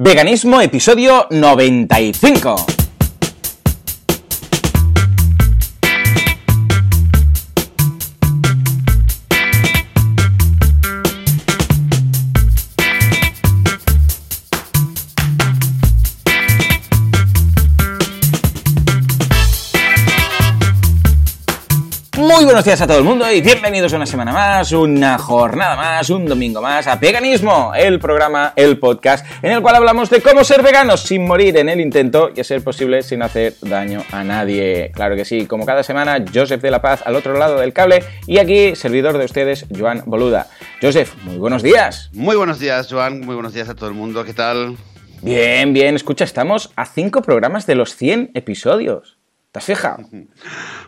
Veganismo, episodio 95. Buenos días a todo el mundo y bienvenidos una semana más, una jornada más, un domingo más a Veganismo, el programa, el podcast en el cual hablamos de cómo ser veganos sin morir en el intento y a ser posible sin hacer daño a nadie. Claro que sí, como cada semana, Joseph de la Paz al otro lado del cable y aquí, servidor de ustedes, Joan Boluda. Joseph, muy buenos días. Muy buenos días, Joan, muy buenos días a todo el mundo, ¿qué tal? Bien, bien, escucha, estamos a cinco programas de los 100 episodios. ¿Te has fijado?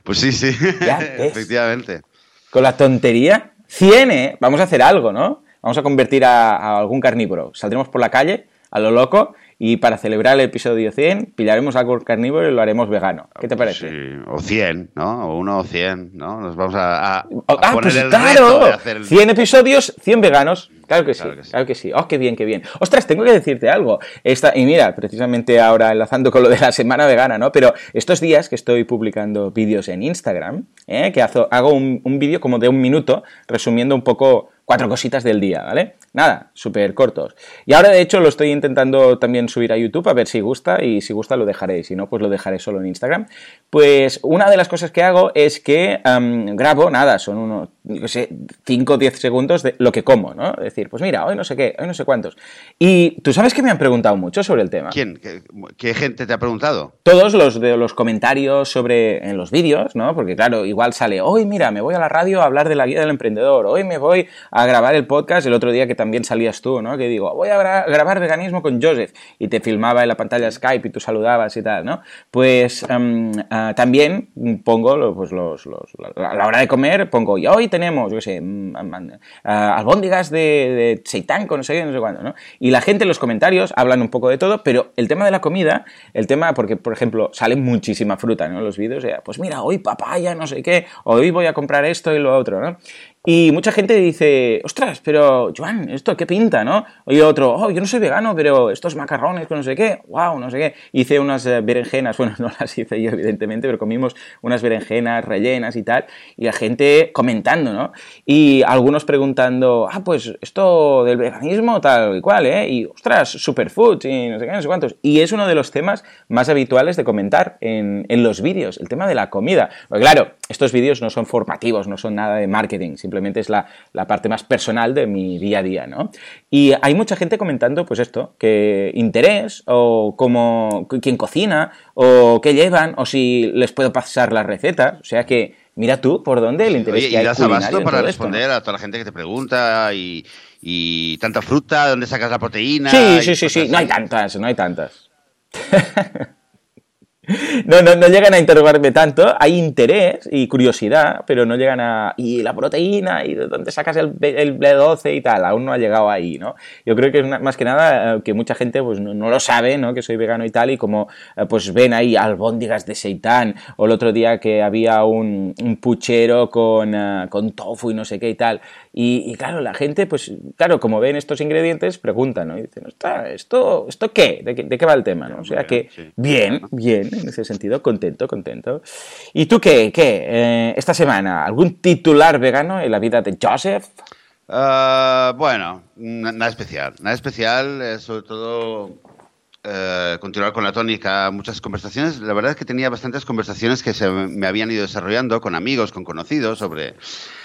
Pues sí, sí, efectivamente. Con la tontería, 100, ¿eh? Vamos a hacer algo, ¿no? Vamos a convertir a, a algún carnívoro. Saldremos por la calle, a lo loco, y para celebrar el episodio 100 pillaremos algo carnívoro y lo haremos vegano. ¿Qué te parece? Sí, o 100, ¿no? O uno o 100, ¿no? Nos vamos a, a, ah, pues el claro, de hacer el... 100 episodios, 100 veganos. Claro que sí, Claro claro que sí. sí. Oh, qué bien, qué bien. Ostras, tengo que decirte algo. Esta, y mira, precisamente ahora enlazando con lo de la semana vegana, ¿no? Pero estos días que estoy publicando vídeos en Instagram, ¿eh? que hago, hago un, un vídeo como de un minuto resumiendo un poco cuatro cositas del día, ¿vale? Nada, súper cortos. Y ahora, de hecho, lo estoy intentando también subir a YouTube a ver si gusta y si gusta lo dejaré. Si no, pues lo dejaré solo en Instagram. Pues una de las cosas que hago es que grabo, nada, son unos, qué sé, 5 o 10 segundos de lo que como, ¿no? Es decir, pues mira, hoy no sé qué, hoy no sé cuántos. Y tú sabes que me han preguntado mucho sobre el tema. ¿Quién? ¿Qué, qué gente te ha preguntado? Todos los de los comentarios sobre en los vídeos, ¿no? Porque claro, igual sale, hoy mira, me voy a la radio a hablar de la guía del emprendedor, hoy me voy a grabar el podcast, el otro día que también salías tú, ¿no? Que digo, voy a gra- grabar veganismo con Joseph y te filmaba en la pantalla Skype y tú saludabas y tal, ¿no? Pues em, ah, también pongo, pues los, los- la- a la hora de comer, pongo, y hoy tenemos, yo qué sé, ah, albóndigas de, de seitán con no sé qué, no sé cuándo, ¿no? Y la gente en los comentarios hablan un poco de todo, pero el tema de la comida, el tema, porque por ejemplo, sale muchísima fruta, ¿no? En los vídeos, pues mira, hoy papaya, no sé qué, hoy voy a comprar esto y lo otro, ¿no? Y mucha gente dice, ostras, pero Joan, ¿esto qué pinta, no? Y otro, oh, yo no soy vegano, pero estos macarrones con no sé qué, wow, no sé qué. Hice unas eh, berenjenas, bueno, no las hice yo, evidentemente, pero comimos unas berenjenas rellenas y tal, y la gente comentando, ¿no? Y algunos preguntando, ah, pues esto del veganismo, tal y cual, ¿eh? Y ostras, superfoods y no sé qué, no sé cuántos. Y es uno de los temas más habituales de comentar en, en los vídeos, el tema de la comida. Porque claro, estos vídeos no son formativos, no son nada de marketing, simplemente es la, la parte más personal de mi día a día, ¿no? Y hay mucha gente comentando, pues esto, que interés, o cómo, quién cocina, o qué llevan, o si les puedo pasar las recetas. O sea que, mira tú por dónde el interés Oye, que y hay das abasto para todo esto, ¿no? responder a toda la gente que te pregunta y, y tanta fruta, ¿dónde sacas la proteína? Sí, sí, sí, sí, no hay tantas, no hay tantas. No, no, no llegan a interrogarme tanto, hay interés y curiosidad, pero no llegan a... ¿Y la proteína? ¿Y de dónde sacas el, el B12 y tal? Aún no ha llegado ahí, ¿no? Yo creo que es una- más que nada eh, que mucha gente pues no, no lo sabe, ¿no? Que soy vegano y tal, y como eh, pues ven ahí albóndigas de seitán, o el otro día que había un, un puchero con, eh, con tofu y no sé qué y tal. Y, y claro, la gente, pues claro, como ven estos ingredientes, preguntan, ¿no? Y dicen, "Ostras, ¿esto, ¿esto qué? ¿De, qué? de qué va el tema? ¿no? O sea que, bien, bien, en ese sentido, contento, contento. ¿Y tú qué? ¿Qué? Eh, esta semana, ¿algún titular vegano en la vida de Joseph? Ah, bueno, na- nada especial. Nada especial, eh, sobre todo eh, continuar con la tónica, muchas conversaciones. La verdad es que tenía bastantes conversaciones que se me habían ido desarrollando con amigos, con conocidos sobre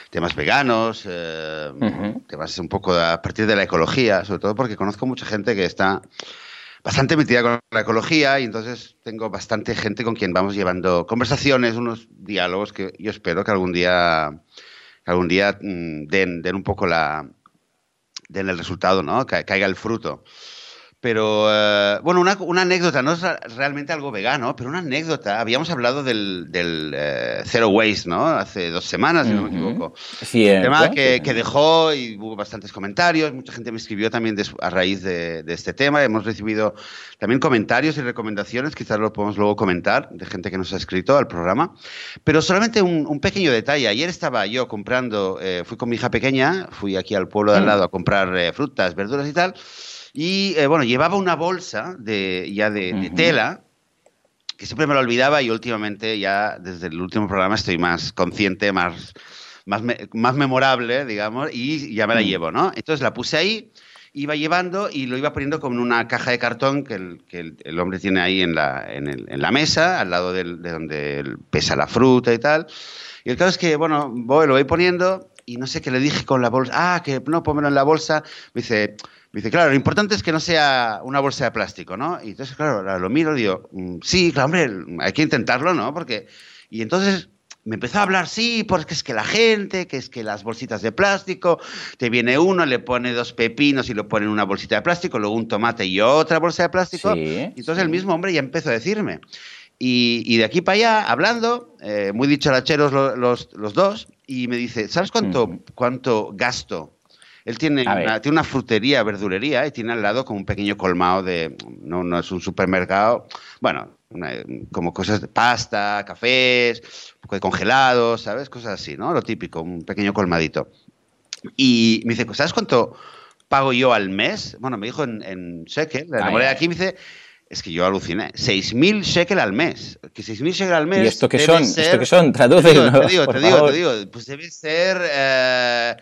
temas veganos, eh, Ujú. temas un poco a partir de la ecología, sobre todo porque conozco mucha gente que está bastante metida con la ecología y entonces tengo bastante gente con quien vamos llevando conversaciones, unos diálogos que yo espero que algún día que algún día mm, den, den un poco la den el resultado, ¿no? Ca- caiga el fruto. Pero, eh, bueno, una, una anécdota, no es realmente algo vegano, pero una anécdota. Habíamos hablado del, del eh, Zero Waste, ¿no? Hace dos semanas, si no me equivoco. Cierto, tema que, cierto. que dejó y hubo bastantes comentarios. Mucha gente me escribió también des- a raíz de, de este tema. Hemos recibido también comentarios y recomendaciones, quizás lo podemos luego comentar, de gente que nos ha escrito al programa. Pero solamente un, un pequeño detalle. Ayer estaba yo comprando, eh, fui con mi hija pequeña, fui aquí al pueblo de al Mm. lado a comprar eh, frutas, verduras y tal. Y bueno, llevaba una bolsa de, ya de, tela que siempre me lo olvidaba y últimamente ya desde el último programa estoy más consciente, más, más, más memorable, digamos, y ya me la llevo, ¿no? Entonces la puse ahí iba llevando y lo iba poniendo como en una caja de cartón que el, que el, hombre tiene ahí en la, en, el, en la mesa, al lado de donde pesa la fruta y tal. Y el caso es que, bueno, voy, lo voy poniendo y no sé qué le dije con la bolsa. Ah, que no, pónmelo en la bolsa. Me dice, me dice, claro, lo importante es que no sea una bolsa de plástico, ¿no? Y entonces, claro, lo miro y digo, mm, sí, claro, hombre, hay que intentarlo, ¿no? Porque... Y entonces me empezó a hablar, sí, porque es que la gente, que es que las bolsitas de plástico, te viene uno, le pone dos pepinos y lo pone en una bolsita de plástico, luego un tomate y otra bolsa de plástico. y entonces el mismo hombre ya empezó a decirme. Y, de aquí para allá, hablando, eh, muy dicharacheros los, los, dos, y me dice, ¿sabes cuánto, cuánto gasto? Él tiene una, tiene una frutería, verdulería, y tiene al lado como un pequeño colmado de, no, no es un supermercado, bueno, como cosas de pasta, cafés, congelados, ¿sabes? Cosas así, ¿no? Lo típico, un pequeño colmadito. Y me dice, ¿sabes cuánto pago yo al mes? Bueno, me dijo en, en shekel, la moneda aquí me dice, es que yo aluciné, 6.000 shekel al mes. Que 6.000 shekel al mes. ¿Y esto qué son? ¿Esto qué son? Traduce. Te digo, te digo, te digo, te digo, Pues debe ser. Eh,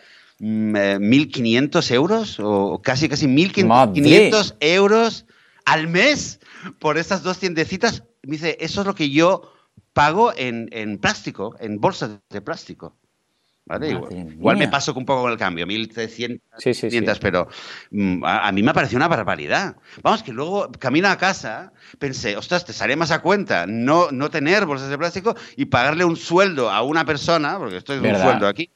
1.500 mm, eh, euros o casi casi 1.500 euros al mes por esas dos tiendecitas. Me dice, eso es lo que yo pago en, en plástico, en bolsas de plástico. ¿Vale? Igual, me paso un poco con el cambio, 1.300, sí, pero mm, a, mí me pareció una barbaridad. Vamos, que luego camino a casa, pensé, ostras, te sale más a cuenta no, no tener bolsas de plástico y pagarle un sueldo a una persona, porque esto es un sueldo aquí,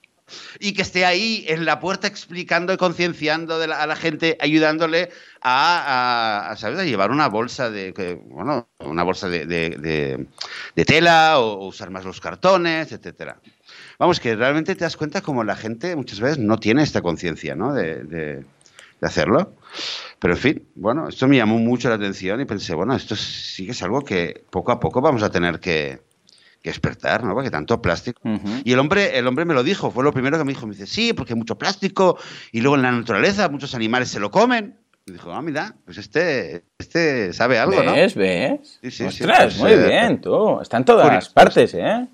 y que esté ahí en la puerta explicando y concienciando a la gente, ayudándole a, ¿sabes? a llevar una bolsa de, bueno, una bolsa de, tela o, usar más los cartones, etcétera. Vamos, que realmente te das cuenta como la gente muchas veces no tiene esta conciencia, ¿no? de hacerlo. Pero en fin, bueno, esto me llamó mucho la atención y pensé, bueno, esto sí que es algo que poco a poco vamos a tener que, que despertar, ¿no? Porque tanto plástico. Y el hombre, el hombre me lo dijo, fue lo primero que me dijo, me dice, sí, porque hay mucho plástico y luego en la naturaleza muchos animales se lo comen. Y dijo, ah, mira, pues este, este sabe algo, ¿no? ¿Ves? ¿Ves? Sí, sí, Ostras, pues, muy eh, bien, tú. Está en todas partes, ¿eh?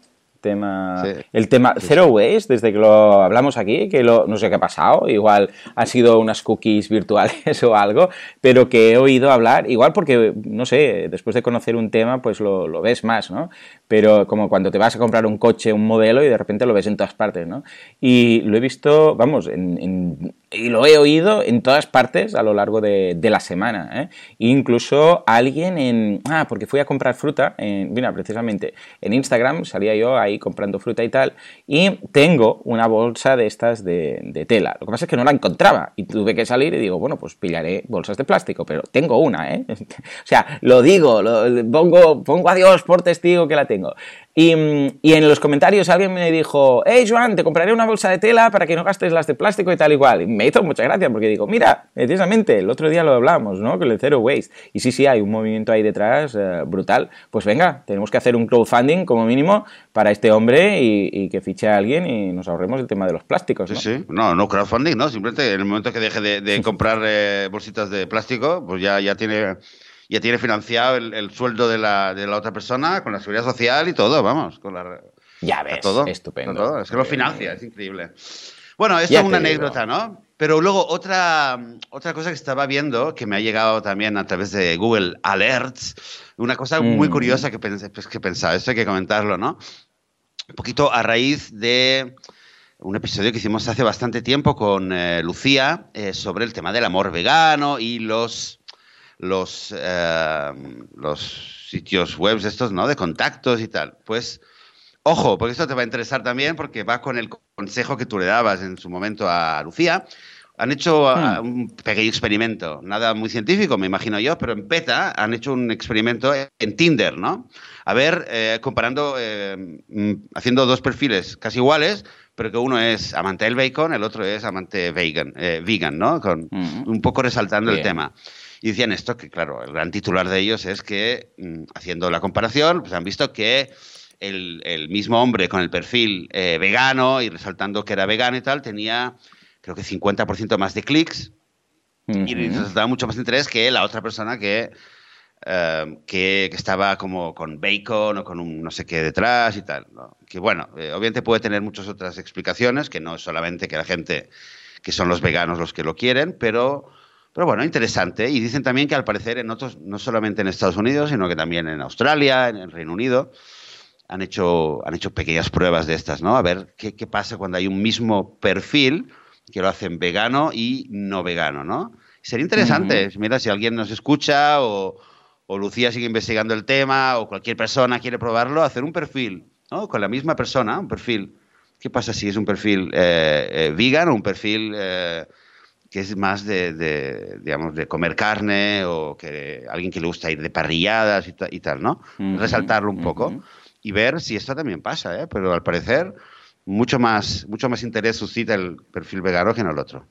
Tema, el tema Zero Waste, desde que lo hablamos aquí, que lo, no sé qué ha pasado, igual han sido unas cookies virtuales o algo, pero que he oído hablar, igual porque, no sé, después de conocer un tema, pues lo, lo ves más, ¿no? Pero como cuando te vas a comprar un coche, un modelo y de repente lo ves en todas partes, ¿no? Y lo he visto, vamos, en y lo he oído en todas partes a lo largo de, la semana. ¿eh? Incluso alguien en... Ah, porque fui a comprar fruta, en, mira, precisamente en Instagram salía yo ahí comprando fruta y tal, y tengo una bolsa de estas de, tela. Lo que pasa es que no la encontraba y tuve que salir y digo, bueno, pues pillaré bolsas de plástico, pero tengo una, ¿eh? o sea, lo digo, lo, pongo, pongo a Dios por testigo que la tengo. Y, en los comentarios alguien me dijo, hey Joan, te compraré una bolsa de tela para que no gastes las de plástico y tal igual. Y me hizo mucha gracia porque digo, mira, precisamente el otro día lo hablamos, ¿no? Con el Zero Waste. Y sí, sí, hay un movimiento ahí detrás eh, brutal. Pues venga, tenemos que hacer un crowdfunding como mínimo para este hombre y, que fiche a alguien y nos ahorremos el tema de los plásticos. ¿no? Sí, sí. No, no crowdfunding, ¿no? Simplemente en el momento que deje de, comprar eh, bolsitas de plástico, pues ya, ya tiene ya tiene financiado el, sueldo de la, de la, otra persona con la seguridad social y todo, vamos. Con la, ya ves, todo, estupendo. Es que lo financia, es increíble. Bueno, esto es una anécdota, ¿no? Pero luego otra, otra cosa que estaba viendo, que me ha llegado también a través de Google Alerts, una cosa muy mm. curiosa que, pensé, pues, que pensaba, esto hay que comentarlo, ¿no? Un poquito a raíz de un episodio que hicimos hace bastante tiempo con eh, Lucía eh, sobre el tema del amor vegano y los los, eh, los sitios web estos, ¿no? De contactos y tal. Pues, ojo, porque esto te va a interesar también porque va con el consejo que tú le dabas en su momento a Lucía. Han hecho uh, hmm. un pequeño experimento, nada muy científico, me imagino yo, pero en PETA han hecho un experimento en Tinder, ¿no? A ver, eh, comparando, eh, mm, haciendo dos perfiles casi iguales, pero que uno es amante del bacon, el otro es amante vegan, vegan ¿no? Con, hmm. Un poco resaltando el tema. Y decían esto, que claro, el gran titular de ellos es que, mm, haciendo la comparación, pues han visto que el, mismo hombre con el perfil eh, vegano y resaltando que era vegano y tal, tenía creo que 50% más de clics Y nos da mucho más interés que la otra persona que, eh, que, estaba como con bacon o con un no sé qué detrás y tal. Que bueno, eh, obviamente puede tener muchas otras explicaciones, que no es solamente que la gente, que son los veganos los que lo quieren, pero, pero bueno, interesante. Y dicen también que al parecer en otros, no solamente en Estados Unidos, sino que también en Australia, en el Reino Unido, han hecho, han hecho pequeñas pruebas de estas, ¿no? A ver qué, qué pasa cuando hay un mismo perfil que lo hacen vegano y no vegano, ¿no? Sería interesante, mira, si alguien nos escucha o, Lucía sigue investigando el tema o cualquier persona quiere probarlo, hacer un perfil, ¿no? Con la misma persona, un perfil. ¿Qué pasa si es un perfil eh, eh vegan o un perfil eh, que es más de, digamos, de comer carne o que alguien que le gusta ir de parrilladas y, tal, ¿no? Resaltarlo un poco y ver si esto también pasa, ¿eh? Pero al parecer mucho más, mucho más interés suscita el perfil vegano que en el otro.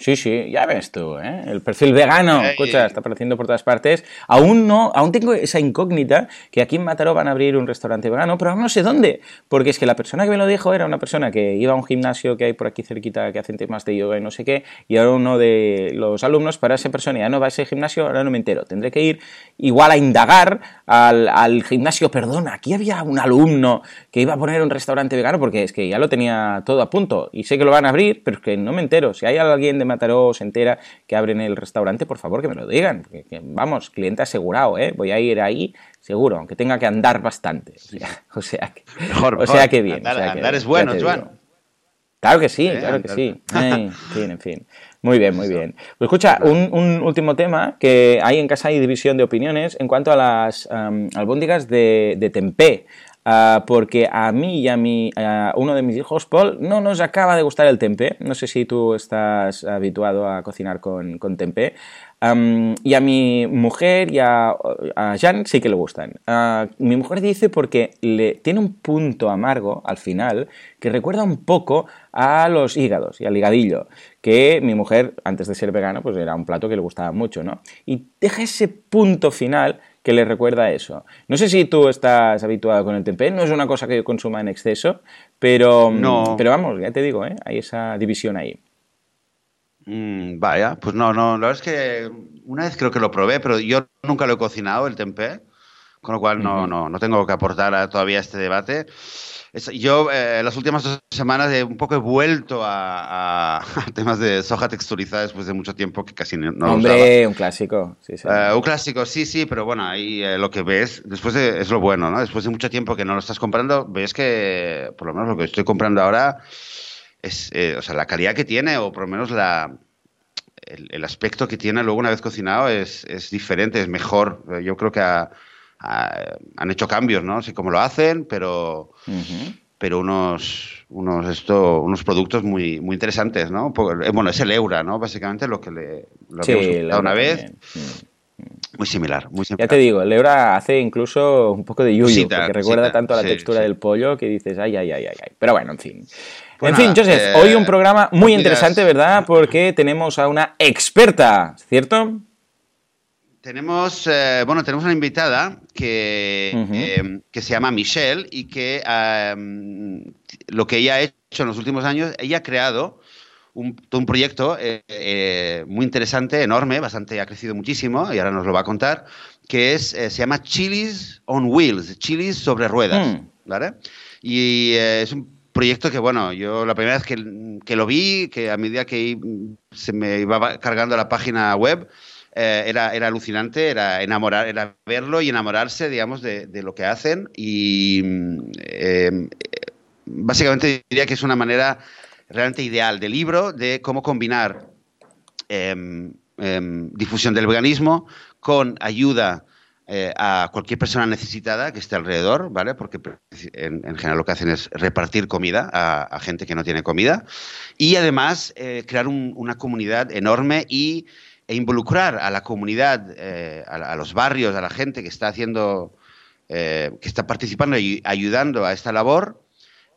Sí, sí, ya ves tú, ¿eh? El perfil vegano, escucha, está apareciendo por todas partes. Aún no, aún tengo esa incógnita que aquí en Mataró van a abrir un restaurante vegano, pero aún no sé dónde. Porque es que la persona que me lo dijo era una persona que iba a un gimnasio que hay por aquí cerquita que hacen temas de yoga y no sé qué, y ahora uno de los alumnos para esa persona ya no va a ese gimnasio, ahora no me entero. Tendré que ir igual a indagar al, al gimnasio, perdona, aquí había un alumno que iba a poner un restaurante vegano porque es que ya lo tenía todo a punto y sé que lo van a abrir, pero es que no me entero. Si hay alguien de Mataró se entera que abren el restaurante, por favor que me lo digan. vamos, cliente asegurado, ¿eh? Voy a ir ahí seguro, aunque tenga que andar bastante. O sea, que, mejor, o sea que bien. Andar, es bueno, Joan. Claro que sí, claro que sí. en fin, en fin. Muy bien, muy bien. Pues escucha, un, último tema, que hay en casa hay división de opiniones en cuanto a las albóndigas de, de tempé. Ah, porque a mí y a, mi, uno de mis hijos, Paul, no nos acaba de gustar el tempeh. No sé si tú estás habituado a cocinar con, con y a mi mujer y a, Jan sí que le gustan. Ah, mi mujer dice porque le, tiene un punto amargo al final que recuerda un poco a los hígados y al higadillo, que mi mujer, antes de ser vegana, pues era un plato que le gustaba mucho, ¿no? Y deja ese punto final que le recuerda eso. No sé si tú estás habituado con el tempeh, no es una cosa que yo consuma en exceso, pero, no. pero vamos, ya te digo, ¿eh? hay esa división ahí. Mm, vaya, pues no, no, la verdad es que una vez creo que lo probé, pero yo nunca lo he cocinado, el tempeh, con lo cual no, no, no tengo que aportar todavía a este debate yo eh, las últimas dos semanas he un poco he vuelto a, temas de soja texturizada después de mucho tiempo que casi no, no Hombre, un clásico. Sí, sí. Eh, un clásico, sí, sí, pero bueno, ahí eh, lo que ves, después de, es lo bueno, ¿no? Después de mucho tiempo que no lo estás comprando, ves que por lo menos lo que estoy comprando ahora es, o sea, la calidad que tiene o por lo menos la, el, aspecto que tiene luego una vez cocinado es, es diferente, es mejor. Yo creo que a han hecho cambios, ¿no? sé cómo lo hacen, pero, pero unos, unos, esto, unos productos muy, muy interesantes, ¿no? Eh, bueno, es el Eura, ¿no? Básicamente lo que le lo sí, una vez. Muy similar, muy similar. Ya te digo, el Eura hace incluso un poco de yuyu, porque recuerda tanto a la textura del pollo que dices, ay, ay, ay, ay, ay. Pero bueno, en fin. en fin, Joseph, eh, hoy un programa muy interesante, ¿verdad? Porque tenemos a una experta, ¿cierto? Tenemos, eh, bueno, tenemos una invitada que, em, que se llama Michelle y que em, lo que ella ha hecho en los últimos años, ella ha creado un, un proyecto eh, eh, muy interesante, enorme, bastante, ha crecido muchísimo y ahora nos lo va a contar, que es, se llama Chilis on Wheels, Chilis sobre ruedas, mm. ¿vale? Y es un proyecto que, bueno, yo la primera vez que, que, lo vi, que a medida que se me iba cargando la página web, eh, era, era alucinante, era enamorar, era verlo y enamorarse, digamos, de, lo que hacen. Y em, básicamente diría que es una manera realmente ideal de libro de cómo combinar em, difusión del veganismo con ayuda eh, a cualquier persona necesitada que esté alrededor, ¿vale? Porque en, general lo que hacen es repartir comida a, gente que no tiene comida y además eh, crear una comunidad enorme y e involucrar a la comunidad, eh, a, los barrios, a la gente que está haciendo, eh, que está participando y ayudando a esta labor,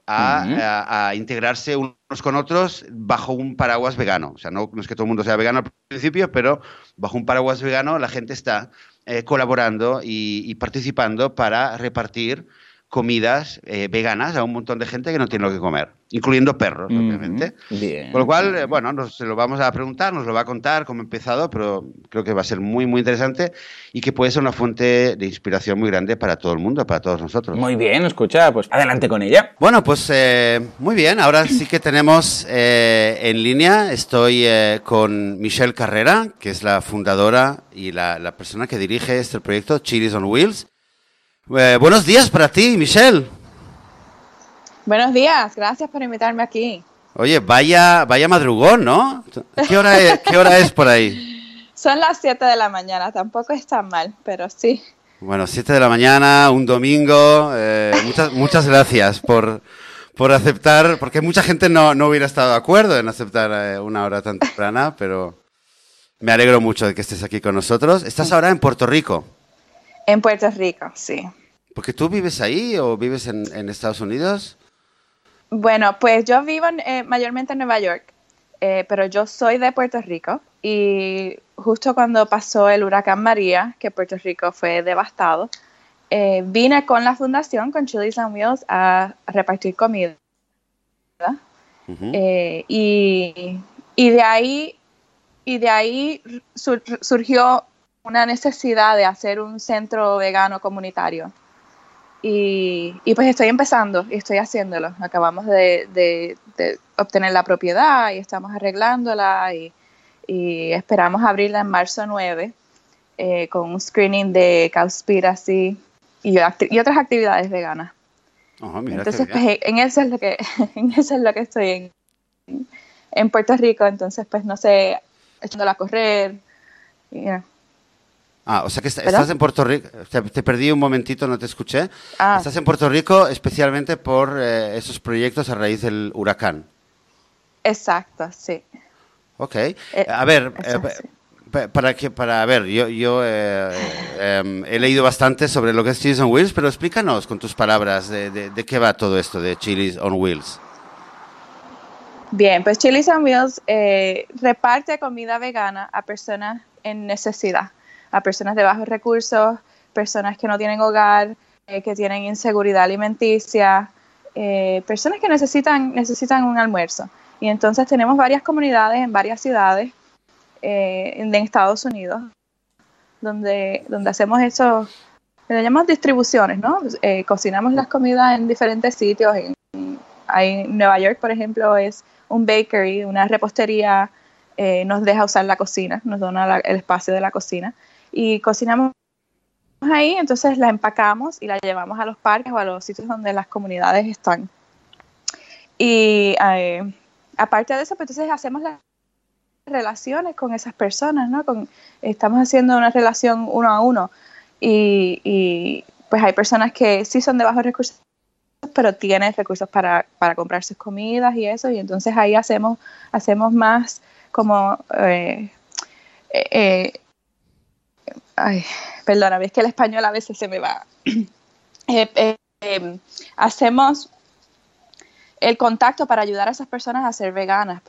a, integrarse unos con otros bajo un paraguas vegano. O sea, no, es que todo el mundo sea vegano al principio, pero bajo un paraguas vegano la gente está eh, colaborando y, participando para repartir comidas veganas a un montón de gente que no tiene lo que comer. Incluyendo perros, Ujú, obviamente. bien. Con lo cual, eh, bueno, nos se lo vamos a preguntar, nos lo va a contar cómo ha empezado, pero creo que va a ser muy, muy interesante y que puede ser una fuente de inspiración muy grande para todo el mundo, para todos nosotros. Muy bien, escucha, pues adelante con ella. Bueno, pues eh, muy bien, ahora sí que tenemos eh, en línea, estoy eh, con Michelle Carrera, que es la fundadora y la, la persona que dirige este proyecto, Chilis on Wheels. Eh, buenos días para ti, Michelle. Buenos días, gracias por invitarme aquí. Oye, vaya, vaya madrugón, ¿no? ¿Qué hora es, qué hora es por ahí? Son las 7 de la mañana, tampoco es tan mal, pero sí. Bueno, 7 de la mañana, un domingo. eh, muchas, muchas gracias por, por aceptar, porque mucha gente no, no hubiera estado de acuerdo en aceptar eh, una hora tan temprana, pero me alegro mucho de que estés aquí con nosotros. ¿Estás ahora en Puerto Rico? En Puerto Rico, sí. ¿Porque tú vives ahí o vives en, en Estados Unidos? Bueno, pues yo vivo en, eh, mayormente en Nueva York, eh, pero yo soy de Puerto Rico y justo cuando pasó el huracán María, que Puerto Rico fue devastado, eh, vine con la fundación, con Chili's on Wheels, a, a repartir comida. Y, y de ahí, y de ahí sur- surgió una necesidad de hacer un centro vegano comunitario. Y, y pues estoy empezando y estoy haciéndolo. Acabamos de, de- de obtener la propiedad y estamos arreglándola y, y esperamos abrirla en marzo 9 eh, con un screening de Cowspiracy y, acti- y otras actividades veganas. Oh, Entonces, pues, en eso es lo que, en eso es lo que estoy en, en Puerto Rico. Entonces, pues, no sé, echándola a correr. y, ya. Ah, o sea que est- ¿Perdón? estás en Puerto Rico. Te, te perdí un momentito, no te escuché. Ah. Estás en Puerto Rico especialmente por eh, esos proyectos a raíz del huracán. Exacto, sí. Ok. a ver, eh, sí. para que, para a ver, yo, yo eh, em, he leído bastante sobre lo que es Chilis on Wheels, pero explícanos con tus palabras de, de- de qué va todo esto de Chilis on Wheels. Bien, pues Chili's on Wheels eh, reparte comida vegana a personas en necesidad, a personas de bajos recursos, personas que no tienen hogar, eh, que tienen inseguridad alimenticia, eh, personas que necesitan, necesitan un almuerzo. Y entonces tenemos varias comunidades en varias ciudades eh, Estados Unidos donde, donde hacemos eso, le llamamos distribuciones, ¿no? Eh, cocinamos las comidas en diferentes sitios. En, Nueva York, por ejemplo, es un bakery, una repostería, nos deja usar la cocina, nos dona el espacio de la cocina y cocinamos ahí, entonces la empacamos y la llevamos a los parques o a los sitios donde las comunidades están. Y eh, aparte de eso, pues entonces hacemos las relaciones con esas personas, ¿no? Con, estamos haciendo una relación uno a uno y, pues hay personas que sí son de bajos recursos pero tienen recursos para, para comprar sus comidas y eso, y entonces ahí hacemos, hacemos más como, eh, eh, eh, ay, perdóname, es que el español a veces se me va. Eh, eh, eh, hacemos el contacto para ayudar a esas personas a ser veganas,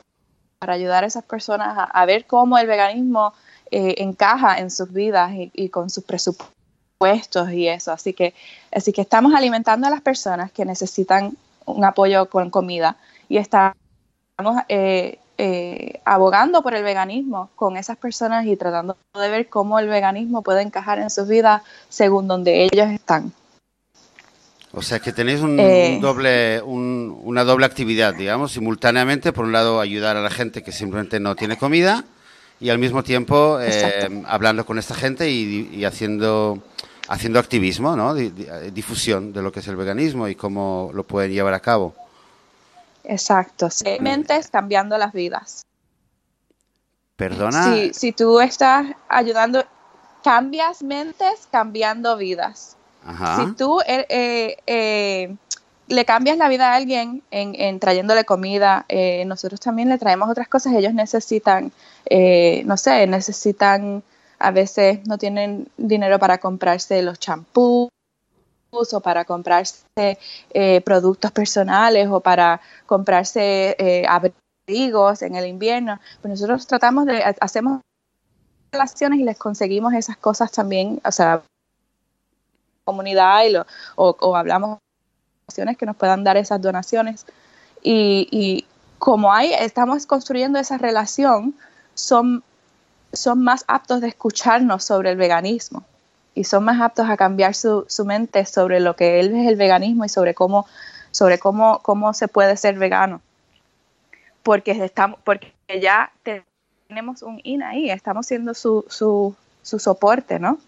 para ayudar a esas personas a, a ver cómo el veganismo eh, encaja en sus vidas y, y con sus presupuestos y eso. Así que, así que estamos alimentando a las personas que necesitan un apoyo con comida y estamos eh, abogando por el veganismo con esas personas y tratando de ver cómo el veganismo puede encajar en sus vidas según donde ellos están. O sea que tenéis un, Eh. un doble, un- una doble actividad, digamos, simultáneamente. Por un lado, ayudar a la gente que simplemente no tiene comida y al mismo tiempo eh, hablando con esta gente y, y haciendo, haciendo activismo, ¿no? Di- di- difusión de lo que es el veganismo y cómo lo pueden llevar a cabo. Exacto. Sí. Mentes cambiando las vidas. Perdona. Si, si tú estás ayudando, cambias mentes cambiando vidas. Ajá. Si tú eh, eh, eh, le cambias la vida a alguien en, en trayéndole comida, eh, nosotros también le traemos otras cosas. Ellos necesitan, eh, no sé, necesitan, a veces no tienen dinero para comprarse los champús o para comprarse eh, productos personales o para comprarse eh, abrigos en el invierno. Pues nosotros tratamos de, hacemos relaciones y les conseguimos esas cosas también, o sea, comunidad y lo, o, o hablamos que nos puedan dar esas donaciones Y, y como hay, estamos construyendo esa relación, son, son más aptos de escucharnos sobre el veganismo y son más aptos a cambiar su, su mente sobre lo que él es el veganismo y sobre cómo, sobre cómo, cómo se puede ser vegano. Porque, estamos, porque ya tenemos un IN ahí, estamos siendo su, su, su soporte, ¿no?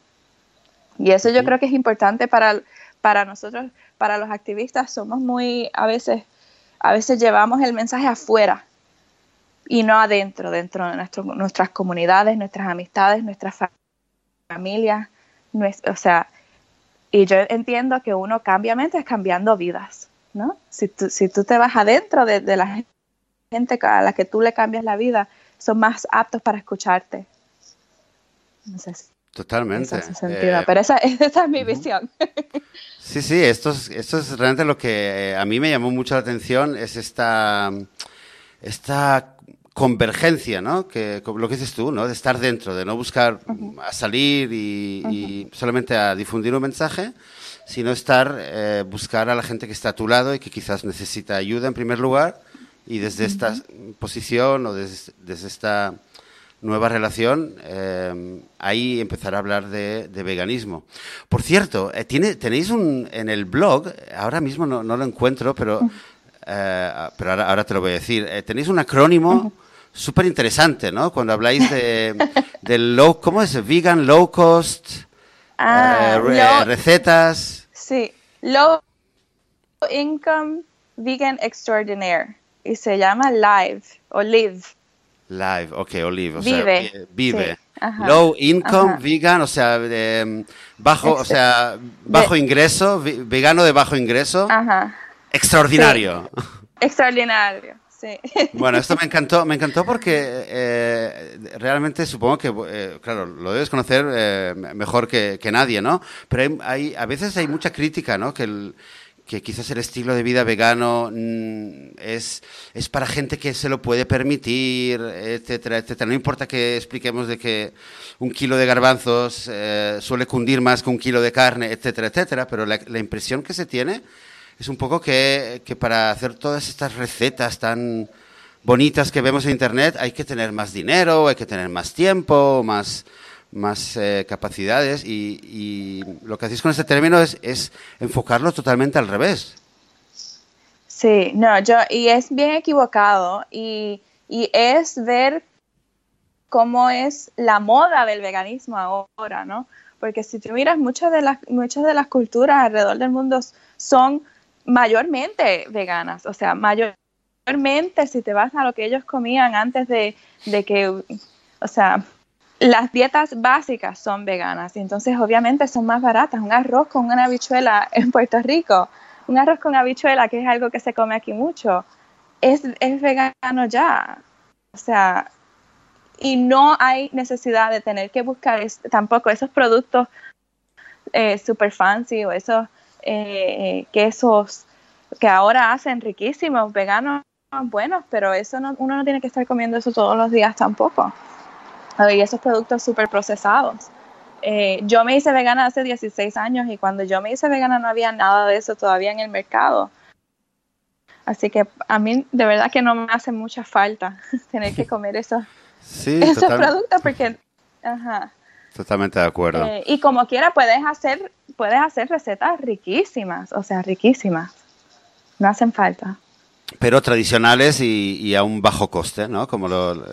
Y eso yo creo que es importante para, para nosotros, para los activistas, somos muy, a veces, a veces llevamos el mensaje afuera y no adentro, dentro de nuestro, nuestras comunidades, nuestras amistades, nuestras familias, o sea, y yo entiendo que uno cambia mentes cambiando vidas, ¿no? Si tú, si tú te vas adentro de, de la gente a la que tú le cambias la vida, son más aptos para escucharte. No sé si Totalmente. Eh, pero esa, esa, es mi visión. Sí, sí, esto es, esto es realmente lo que eh, a mí me llamó mucho la atención, es esta, esta convergencia, ¿no? Que, lo que dices tú, ¿no? De estar dentro, de no buscar a salir y, solamente a difundir un mensaje, sino estar, eh, buscar a la gente que está a tu lado y que quizás necesita ayuda en primer lugar y desde esta posición o desde, desde esta nueva relación, eh, ahí empezar a hablar de, veganismo. Por cierto, eh, tiene, tenéis un, en el blog, ahora mismo no, lo encuentro, pero, eh, pero ahora, te lo voy a decir, tenéis un acrónimo súper interesante, ¿no? Cuando habláis de, del low, ¿cómo es? Vegan, low cost, ah, recetas. Sí, low income, vegan extraordinaire. Y se llama Live o Live. Live, ok, Olive, o vive. sea, vive. Low income, vegan, o sea, bajo, o sea, bajo ingreso, vegano de bajo ingreso. Ajá. Extraordinario. Extraordinario. Sí. Bueno, esto me encantó, me encantó porque eh, realmente supongo que, eh, claro, lo debes conocer eh, mejor que, que, nadie, ¿no? Pero hay, a veces hay mucha crítica, ¿no? Que el, que quizás el estilo de vida vegano mm, es, es para gente que se lo puede permitir, etcétera, etcétera. No importa que expliquemos de que un kilo de garbanzos eh, suele cundir más que un kilo de carne, etcétera, etcétera, pero la, impresión que se tiene es un poco que, que para hacer todas estas recetas tan bonitas que vemos en Internet hay que tener más dinero, hay que tener más tiempo, más más eh, capacidades y, lo que hacéis con este término es, es, enfocarlo totalmente al revés. Sí, no, yo, y es bien equivocado y, y es ver cómo es la moda del veganismo ahora, ¿no? Porque si tú miras, muchas de las, muchas de las culturas alrededor del mundo son mayormente veganas, o sea, mayormente si te vas a lo que ellos comían antes de, de que, o sea, las dietas básicas son veganas y entonces obviamente son más baratas. Un arroz con una habichuela en Puerto Rico, un arroz con habichuela, que es algo que se come aquí mucho, es, es vegano ya. O sea, y no hay necesidad de tener que buscar tampoco esos productos eh, super fancy o esos eh, quesos que ahora hacen riquísimos, veganos buenos, pero eso no, uno no tiene que estar comiendo eso todos los días tampoco y esos productos súper procesados. Eh, yo me hice vegana hace 16 años y cuando yo me hice vegana no había nada de eso todavía en el mercado. Así que a mí de verdad que no me hace mucha falta tener que comer esos, esos productos porque... Ajá. Totalmente de acuerdo. Eh, y como quiera puedes hacer, puedes hacer recetas riquísimas, o sea, riquísimas. No hacen falta pero tradicionales y, a un bajo coste, ¿no? Como lo,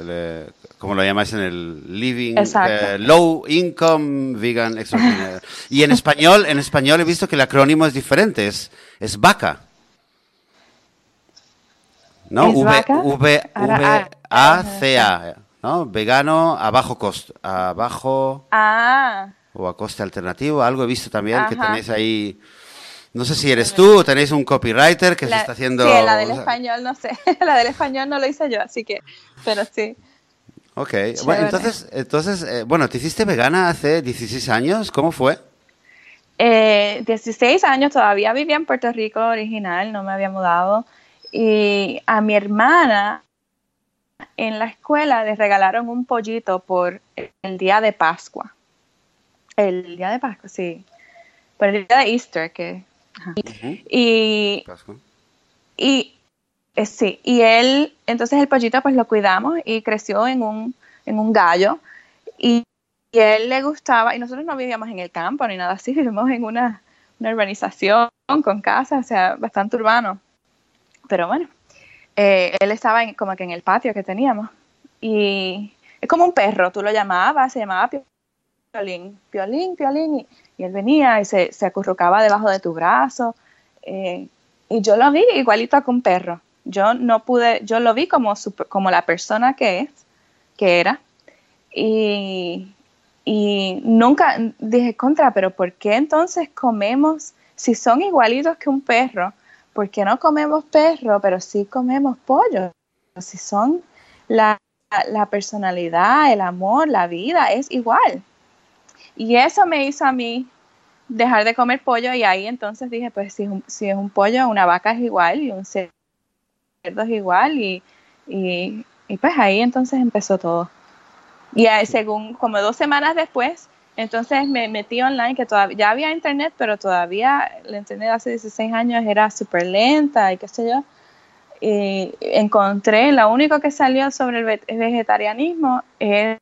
como lo llamáis en el living, eh, low income vegan extraordinary. Y en español, en español he visto que el acrónimo es diferente, es, es VACA. ¿No? v, v, v, A, C, A, ¿no? Vegano a bajo coste, a bajo... Ah. O a coste alternativo, algo he visto también que tenéis ahí... No sé si eres tú o tenéis un copywriter que se está haciendo... Sí, la del español no sé. la del español no lo hice yo, así que... Pero sí. Ok. Bueno, entonces, entonces eh, bueno, ¿te hiciste vegana hace 16 años? ¿Cómo fue? Eh, 16 años, todavía vivía en Puerto Rico original, no me había mudado. Y a mi hermana en la escuela le regalaron un pollito por el día de Pascua. El día de Pascua, sí. Por el día de Easter, que y, y Eh, sí, y él, entonces el pollito pues lo cuidamos y creció en un, en un gallo. Y, y a él le gustaba, y nosotros no vivíamos en el campo ni nada así, vivimos en una, una urbanización con casas, o sea, bastante urbano. Pero bueno, eh, él estaba como que en el patio que teníamos. Y es como un perro, tú lo llamabas, se llamaba Piolín, Piolín, Piolín, y, y él venía y se, se, acurrucaba debajo de tu brazo. Eh, y yo lo vi igualito que un perro. Yo no pude, yo lo vi como, como la persona que es, que era. Y, y nunca dije contra, pero ¿por qué entonces comemos, si son igualitos que un perro, ¿por qué no comemos perro, pero sí comemos pollo? Si son la, la personalidad, el amor, la vida, es igual. Y eso me hizo a mí dejar de comer pollo y ahí entonces dije, pues si, si es un pollo, una vaca es igual y un cerdo es igual y, y, pues ahí entonces empezó todo. Y según como dos semanas después, entonces me metí online, que todavía ya había internet, pero todavía la internet hace 16 años era súper lenta y qué sé yo. Y encontré, lo único que salió sobre el vegetarianismo era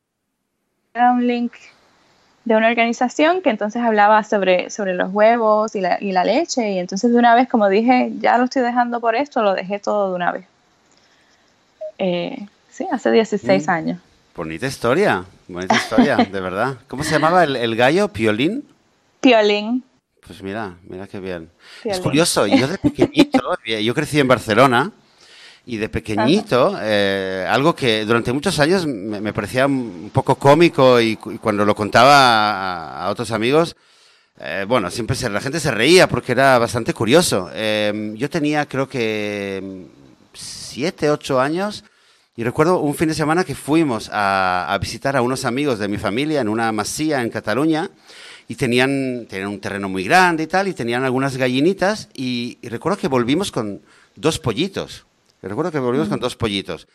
un link de una organización que entonces hablaba sobre, sobre los huevos y la, y la leche y entonces de una vez, como dije, ya lo estoy dejando por esto, lo dejé todo de una vez. Eh, sí, hace 16 mm. años. Bonita historia, bonita historia, de verdad. ¿Cómo se llamaba el, gallo? ¿Piolín? Piolín. Pues mira, mira qué bien. Es curioso, yo de pequeñito, yo crecí en Barcelona y de pequeñito, eh, algo que durante muchos años me, parecía un poco cómico y, cuando lo contaba a, otros amigos, eh, bueno, siempre se, la gente se reía porque era bastante curioso. Em, yo tenía creo que siete, ocho años y recuerdo un fin de semana que fuimos a, visitar a unos amigos de mi familia en una masía en Cataluña y tenían, tenían un terreno muy grande y tal y tenían algunas gallinitas y recuerdo que volvimos con dos pollitos recuerdo que volvimos con dos pollitos.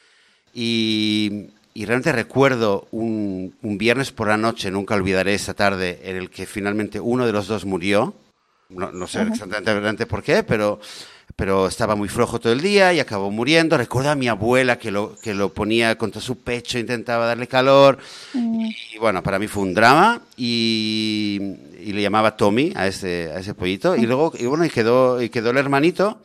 Y, realmente recuerdo un, viernes por la noche, nunca olvidaré esa tarde, en el que finalmente uno de los dos murió. No, sé exactamente por qué, pero, pero estaba muy flojo todo el día y acabó muriendo. Recuerdo a mi abuela que lo, que lo ponía contra su pecho, intentaba darle calor. Y, bueno, para mí fue un drama y, le llamaba Tommy a ese, a ese pollito. Y luego, y bueno, y quedó, y quedó el hermanito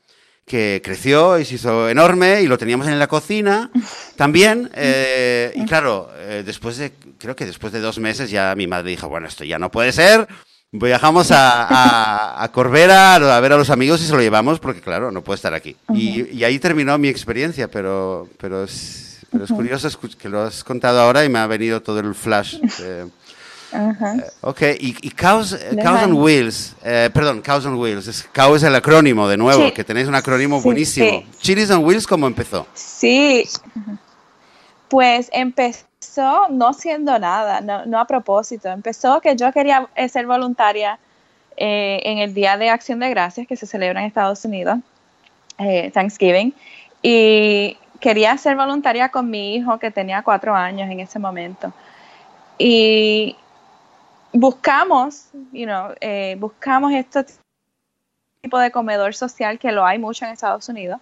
que creció y se hizo enorme y lo teníamos en la cocina también. Eh, y claro, eh, después de, creo que después de dos meses ya mi madre dijo, bueno, esto ya no puede ser. Viajamos a, a, a Corbera a ver a los amigos y se lo llevamos porque, claro, no puede estar aquí. y, ahí terminó mi experiencia, pero, pero, es, pero es curioso que lo has contado ahora y me ha venido todo el flash. Uh ok, y, y Cows, on Wheels, eh, perdón, Cows on Wheels, es, Cow es el acrónimo de nuevo, que tenéis un acrónimo buenísimo. Sí. on Wheels cómo empezó? Sí, pues empezó no siendo nada, no, no, a propósito, empezó que yo quería ser voluntaria en el Día de Acción de Gracias que se celebra en Estados Unidos, Thanksgiving, y quería ser voluntaria con mi hijo que tenía cuatro años en ese momento. Y buscamos, you know, eh, buscamos este tipo de comedor social que lo hay mucho en Estados Unidos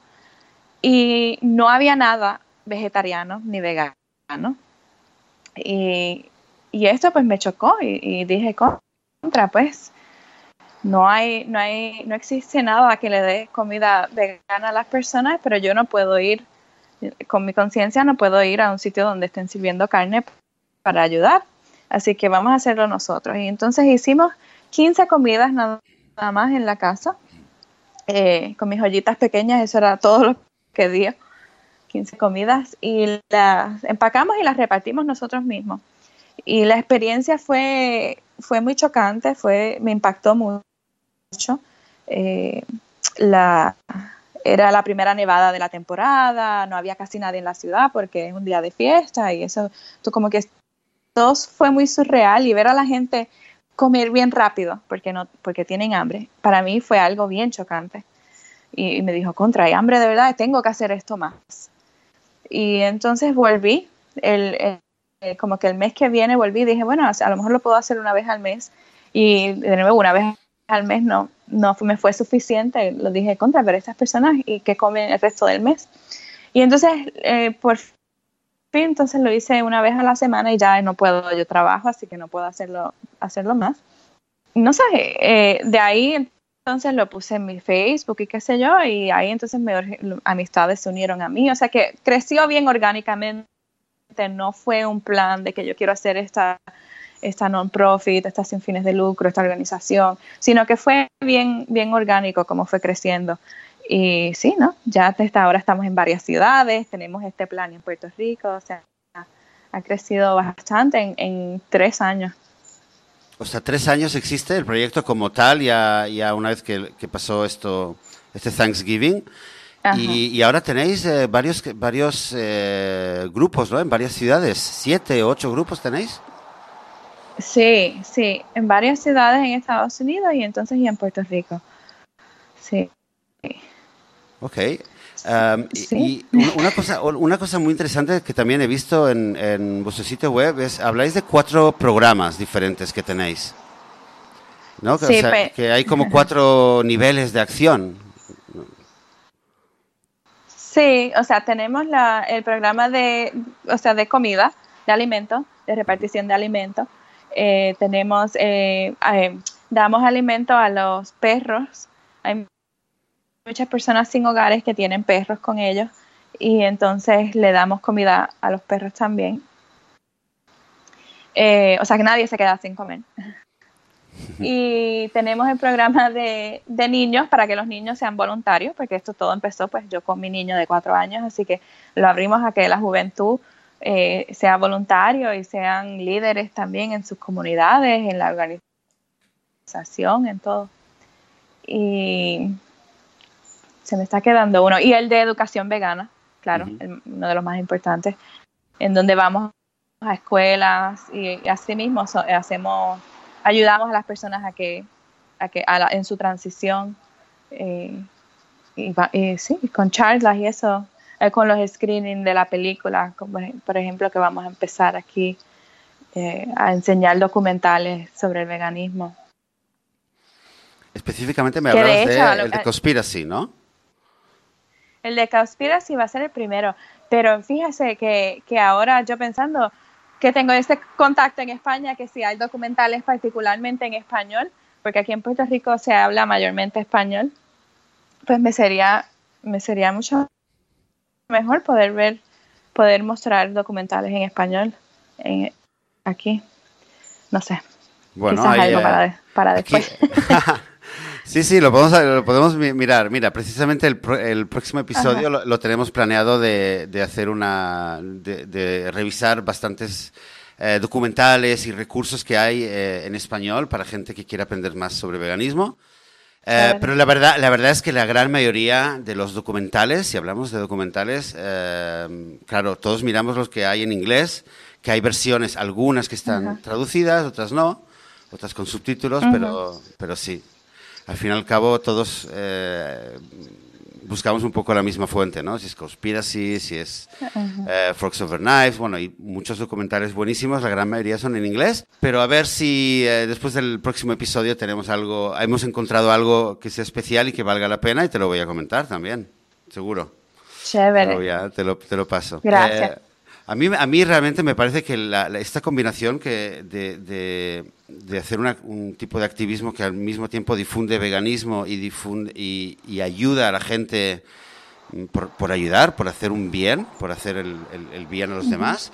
y no había nada vegetariano ni vegano. Y, y esto pues me chocó y, dije contra pues no hay, no hay, no existe nada que le dé comida vegana a las personas, pero yo no puedo ir, con mi conciencia no puedo ir a un sitio donde estén sirviendo carne para ayudar. Así que vamos a hacerlo nosotros. Y entonces hicimos 15 comidas nada más en la casa, eh, con mis joyitas pequeñas, eso era todo lo que dio, 15 comidas, y las empacamos y las repartimos nosotros mismos. Y la experiencia fue, fue muy chocante, fue, me impactó mucho. Eh, la, era la primera nevada de la temporada, no había casi nadie en la ciudad porque es un día de fiesta y eso, tú como que todo fue muy surreal y ver a la gente comer bien rápido porque no porque tienen hambre para mí fue algo bien chocante y, me dijo contra hay hambre de verdad tengo que hacer esto más y entonces volví el, como que el mes que viene volví y dije bueno a lo mejor lo puedo hacer una vez al mes y de nuevo una vez al mes no, no me fue suficiente. Lo dije contra, ver estas personas y que comen el resto del mes. Y entonces, eh, por entonces lo hice una vez a la semana y ya no puedo, yo trabajo, así que no puedo hacerlo, hacerlo más. No sé, eh, de ahí entonces lo puse en mi Facebook y qué sé yo, y ahí entonces mis amistades se unieron a mí. O sea que creció bien orgánicamente, no fue un plan de que yo quiero hacer esta esta non-profit, esta sin fines de lucro, esta organización, sino que fue bien, bien orgánico como fue creciendo. Y sí, ¿no? Ya desde ahora estamos en varias ciudades, tenemos este plan en Puerto Rico, o sea, ha crecido bastante en, en tres años. O sea, tres años existe el proyecto como tal, ya, ya una vez que, que pasó esto, este Thanksgiving. Y, y, ahora tenéis eh, varios, varios eh, grupos, ¿no? En varias ciudades, siete, ocho grupos tenéis. Sí, sí, en varias ciudades en Estados Unidos y entonces y en Puerto Rico. Sí. Ok. Um, y, una, cosa, una cosa muy interesante que también he visto en, en, vuestro sitio web es, habláis de cuatro programas diferentes que tenéis. ¿No? Que, sí, que hay como cuatro niveles de acción. Sí, o sea, tenemos la, el programa de, o sea, de comida, de alimento, de repartición de alimentos eh, tenemos, eh, eh, damos alimento a los perros. Hay muchas personas sin hogares que tienen perros con ellos y entonces le damos comida a los perros también. o sea que nadie se queda sin comer. y tenemos el programa de, de, niños para que los niños sean voluntarios, porque esto todo empezó pues yo con mi niño de cuatro años, así que lo abrimos a que la juventud eh, sea voluntario y sean líderes también en sus comunidades, en la organización, en todo. Y se me está quedando uno. Y el de educación vegana, claro, uno de los más importantes, en donde vamos a escuelas y, así mismo hacemos, ayudamos a las personas a que, a que en su transición. Eh, y, y, sí, con charlas y eso eh, con los screenings de la película, como, por ejemplo, que vamos a empezar aquí eh, a enseñar documentales sobre el veganismo. Específicamente me hablabas de, el de Conspiracy, ¿no? El de Conspiracy va a ser el primero, pero fíjese que, que ahora yo pensando que tengo este contacto en España, que si hay documentales particularmente en español, porque aquí en Puerto Rico se habla mayormente español, pues me sería, me sería mucho mejor poder ver, poder mostrar documentales en español aquí. No sé. Bueno, Quizás algo eh, para, después. sí, sí, lo podemos, lo podemos mirar. Mira, precisamente el, el próximo episodio lo, tenemos planeado de, de hacer una, de, revisar bastantes eh, documentales y recursos que hay eh, en español para gente que quiera aprender más sobre veganismo. Eh, pero la verdad, la verdad es que la gran mayoría de los documentales, si hablamos de documentales, eh, claro, todos miramos los que hay en inglés, que hay versiones, algunas que están traducidas, otras no, otras con subtítulos, pero, pero sí. Al fin y al cabo, todos eh, buscamos un poco la misma fuente, ¿no? Si es Conspiracy, si es uh Frogs Over Knives, bueno, hay muchos documentales buenísimos, la gran mayoría son en inglés, pero a ver si eh, después del próximo episodio tenemos algo, hemos encontrado algo que sea especial y que valga la pena y te lo voy a comentar también, seguro. Chévere. te, lo, te lo paso. Gracias. A mí, a mí realmente me parece que esta combinación que de, de, hacer un tipo de activismo que al mismo tiempo difunde veganismo y, difunde, y, ayuda a la gente mm, por, ayudar, por hacer un bien, por hacer el, el, bien a los demás,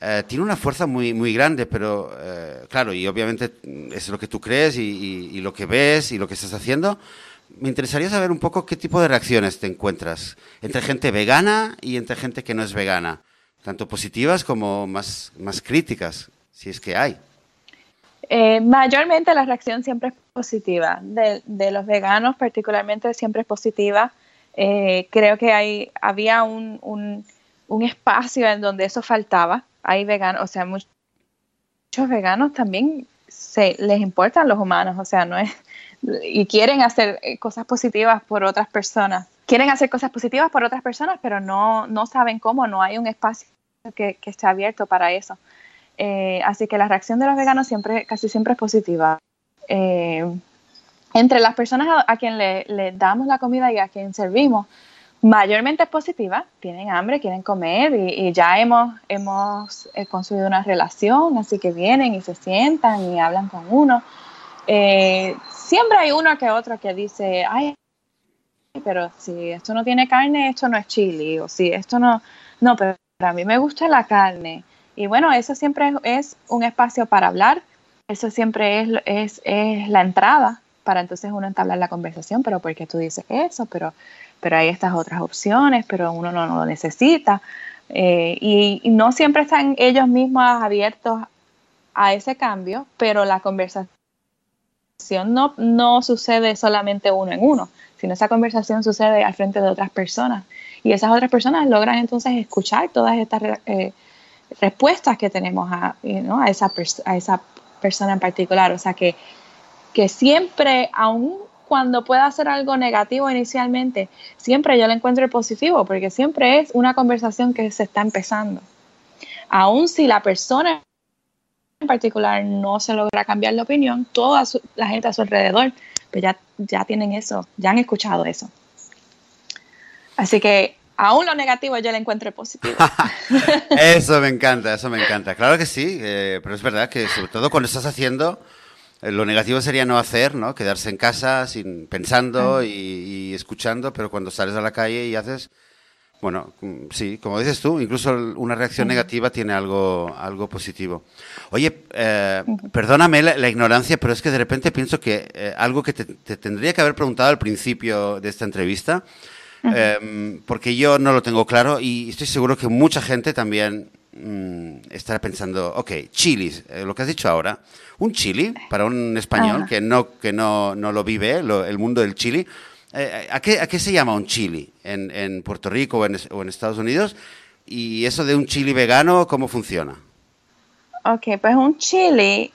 eh, tiene una fuerza muy, muy grande, pero eh, claro, y obviamente es lo que tú crees y, y lo que ves y lo que estás haciendo. Me interesaría saber un poco qué tipo de reacciones te encuentras entre gente vegana y entre gente que no es vegana tanto positivas como más, más críticas, si es que hay. Eh, mayormente la reacción siempre es positiva, de, de, los veganos particularmente siempre es positiva. Eh, creo que hay, había un, un, espacio en donde eso faltaba. Hay veganos, o sea, muchos, veganos también se, les importan los humanos, o sea, no es, y quieren hacer eh, cosas positivas por otras personas. Quieren hacer cosas positivas por otras personas, pero no, no saben cómo, no hay un espacio que, esté abierto para eso. Eh, así que la reacción de los veganos siempre, casi siempre es positiva. Eh, entre las personas a, quien le, damos la comida y a quien servimos, mayormente es positiva, tienen hambre, quieren comer y, ya hemos, hemos eh, construido una relación, así que vienen y se sientan y hablan con uno. Siempre hay uno que otro que dice, ay, pero si esto no tiene carne, esto no es chili, o si esto no, no, pero a mí me gusta la carne. Y bueno, eso siempre es, un espacio para hablar, eso siempre es, es, es, la entrada para entonces uno entablar la conversación, pero ¿por qué tú dices eso? Pero, pero hay estas otras opciones, pero uno no, lo necesita. Eh, y, y, no siempre están ellos mismos abiertos a ese cambio, pero la conversación no, no sucede solamente uno en uno, sino esa conversación sucede al frente de otras personas. Y esas otras personas logran entonces escuchar todas estas eh, respuestas que tenemos a, a, esa a esa persona en particular. O sea que, que siempre, aun cuando pueda hacer algo negativo inicialmente, siempre yo le encuentro positivo, porque siempre es una conversación que se está empezando. Aun si la persona en particular no se logra cambiar la opinión, toda la gente a su alrededor pues ya, ya tienen eso, ya han escuchado eso. Así que aún lo negativo yo le encuentro positivo. eso me encanta, eso me encanta. Claro que sí, eh, pero es verdad que sobre todo cuando estás haciendo, eh, lo negativo sería no hacer, ¿no? Quedarse en casa sin pensando y, escuchando, pero cuando sales a la calle y haces, bueno, mm, sí, como dices tú, incluso una reacción negativa tiene algo, algo positivo. Oye, eh, perdóname la, ignorancia, pero es que de repente pienso que eh, algo que te, tendría que haber preguntado al principio de esta entrevista, em, porque yo no lo tengo claro y estoy seguro que mucha gente también mm, estará pensando, ok, chilis, eh, lo que has dicho ahora, un chili para un español que no que no, no lo vive, el mundo del chili, eh, ¿a, qué, ¿a, qué, se llama un chili en, en Puerto Rico o en, o en, Estados Unidos? ¿Y eso de un chili vegano, cómo funciona? Ok, pues un chili,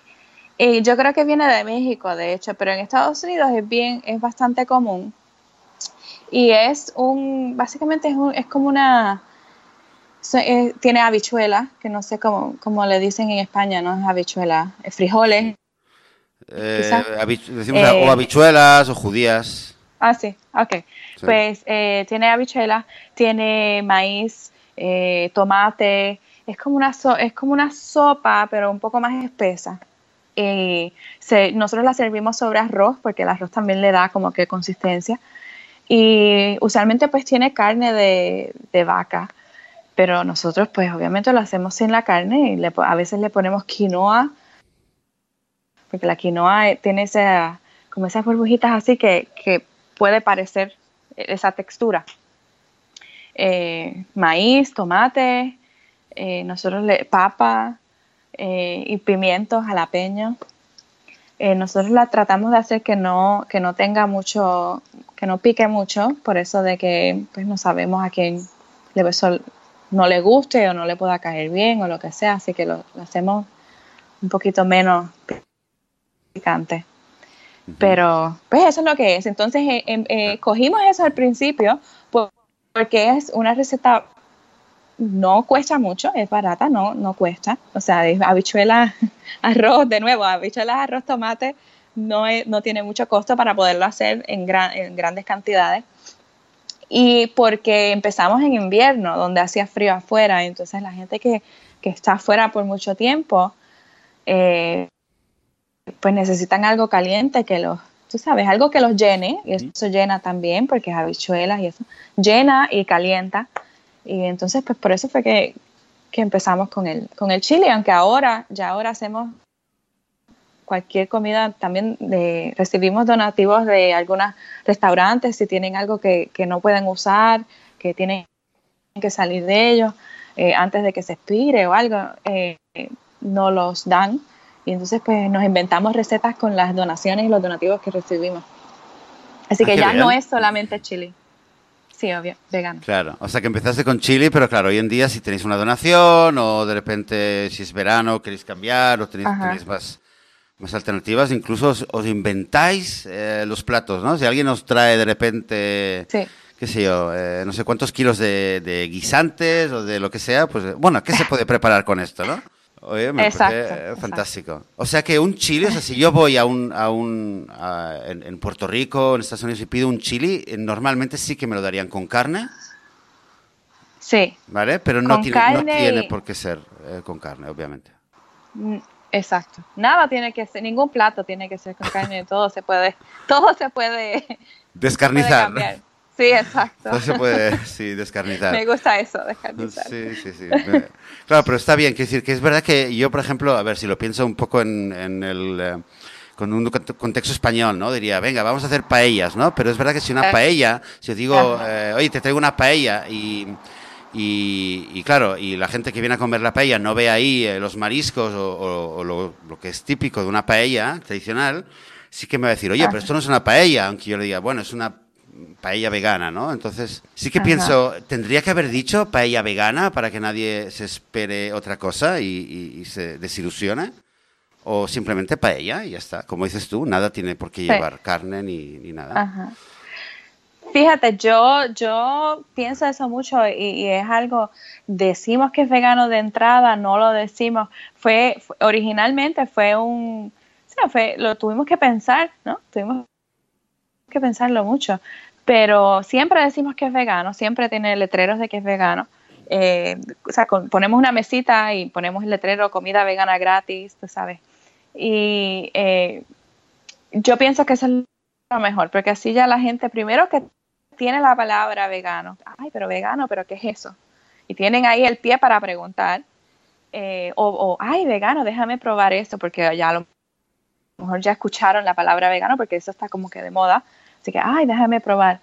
y yo creo que viene de México, de hecho, pero en Estados Unidos es bien, es bastante común. Y es un, básicamente es, un, es como una, eh, tiene habichuela, que no sé cómo, cómo, le dicen en España, no es habichuela, es frijoles. Eh, decimos o habichuelas o judías. Ah, sí, ok. Pues eh, tiene habichuela, tiene maíz, eh, tomate, es como, una es como una sopa, pero un poco más espesa. Y nosotros la servimos sobre arroz, porque el arroz también le da como que consistencia. Y usualmente pues tiene carne de, vaca, pero nosotros pues obviamente lo hacemos sin la carne y a veces le ponemos quinoa, porque la quinoa tiene esa, como esas burbujitas así que, que puede parecer esa textura. Eh, maíz, tomate, eh, nosotros le, papa eh, y pimientos jalapeños. nosotros la tratamos de hacer que no, que no tenga mucho, que no pique mucho, por eso de que pues, no sabemos a quién le, no le guste o no le pueda caer bien o lo que sea, así que lo hacemos un poquito menos picante. Pero, pues eso es lo que es. Entonces, eh, em, eh, cogimos eso al principio porque es una receta, no cuesta mucho, es barata, no, no cuesta. O sea, habichuela, arroz, de nuevo, habichuelas, arroz, tomate, no, no tiene mucho costo para poderlo hacer en, en grandes cantidades. Y porque empezamos en invierno, donde hacía frío afuera, entonces la gente que, que está afuera por mucho tiempo, eh, pues necesitan algo caliente que los, tú sabes, algo que los llene, y eso llena también, porque es habichuelas y eso, llena y calienta. Y entonces, pues por eso fue que, empezamos con el, con el chile, aunque ahora, ya ahora hacemos cualquier comida, también de, recibimos donativos de algunos restaurantes, si tienen algo que, no pueden usar, que tienen que salir de ellos eh, antes de que se expire o algo, eh, no los dan y entonces pues nos inventamos recetas con las donaciones y los donativos que recibimos. Así que ah, ya no es solamente chili. Sí, obvio, vegano. Claro, o sea que empezaste con chili, pero claro, hoy en día si tenéis una donación o de repente si es verano queréis cambiar o tenéis, más, más alternativas, incluso os, inventáis eh, los platos, ¿no? Si alguien nos trae de repente, qué sé yo, eh, no sé cuántos kilos de, de, guisantes o de lo que sea, pues bueno, ¿qué se puede preparar con esto, no? Oye, me parece fantástico. O sea que un chili, o sea, si yo voy a un, a un en, Puerto Rico, en Estados Unidos y pido un chili, eh, normalmente sí que me lo darían con carne. Sí. ¿Vale? Pero no, tiene, no tiene por qué ser eh, con carne, obviamente. Mm, exacto. Nada tiene que ser, ningún plato tiene que ser con carne, todo se puede, todo se puede descarnizar. Sí, exacto. No se puede, sí, descarnizar. Me gusta eso, descarnizar. Sí, sí, sí. Claro, pero está bien, quiero decir que es verdad que yo, por ejemplo, a ver, si lo pienso un poco en, el... Eh, con un contexto español, ¿no? Diría, venga, vamos a hacer paellas, ¿no? Pero es verdad que si una eh. paella, si os digo, eh, oye, te traigo una paella y, y, claro, y la gente que viene a comer la paella no ve ahí los mariscos o, lo, que es típico de una paella tradicional, sí que me va a decir, oye, pero esto no es una paella, aunque yo le diga, bueno, es una paella vegana, ¿no? Entonces, sí que pienso, ¿tendría que haber dicho paella vegana para que nadie se espere otra cosa y, se desilusione? ¿O simplemente paella y ya está? Como dices tú, nada tiene por qué llevar carne ni, nada. Fíjate, yo, yo pienso eso mucho y, es algo, decimos que es vegano de entrada, no lo decimos. Fue, originalmente fue un, o sea, fue, lo tuvimos que pensar, ¿no? Tuvimos que pensarlo mucho pero siempre decimos que es vegano, siempre tiene letreros de que es vegano. Eh, o sea, ponemos una mesita y ponemos el letrero comida vegana gratis, tú sabes. Y eh, yo pienso que eso es lo mejor, porque así ya la gente, primero que tiene la palabra vegano, ay, pero vegano, pero ¿qué es eso? Y tienen ahí el pie para preguntar, eh, o, ay, vegano, déjame probar esto, porque ya lo mejor ya escucharon la palabra vegano, porque eso está como que de moda. Así que, ay, déjame probar.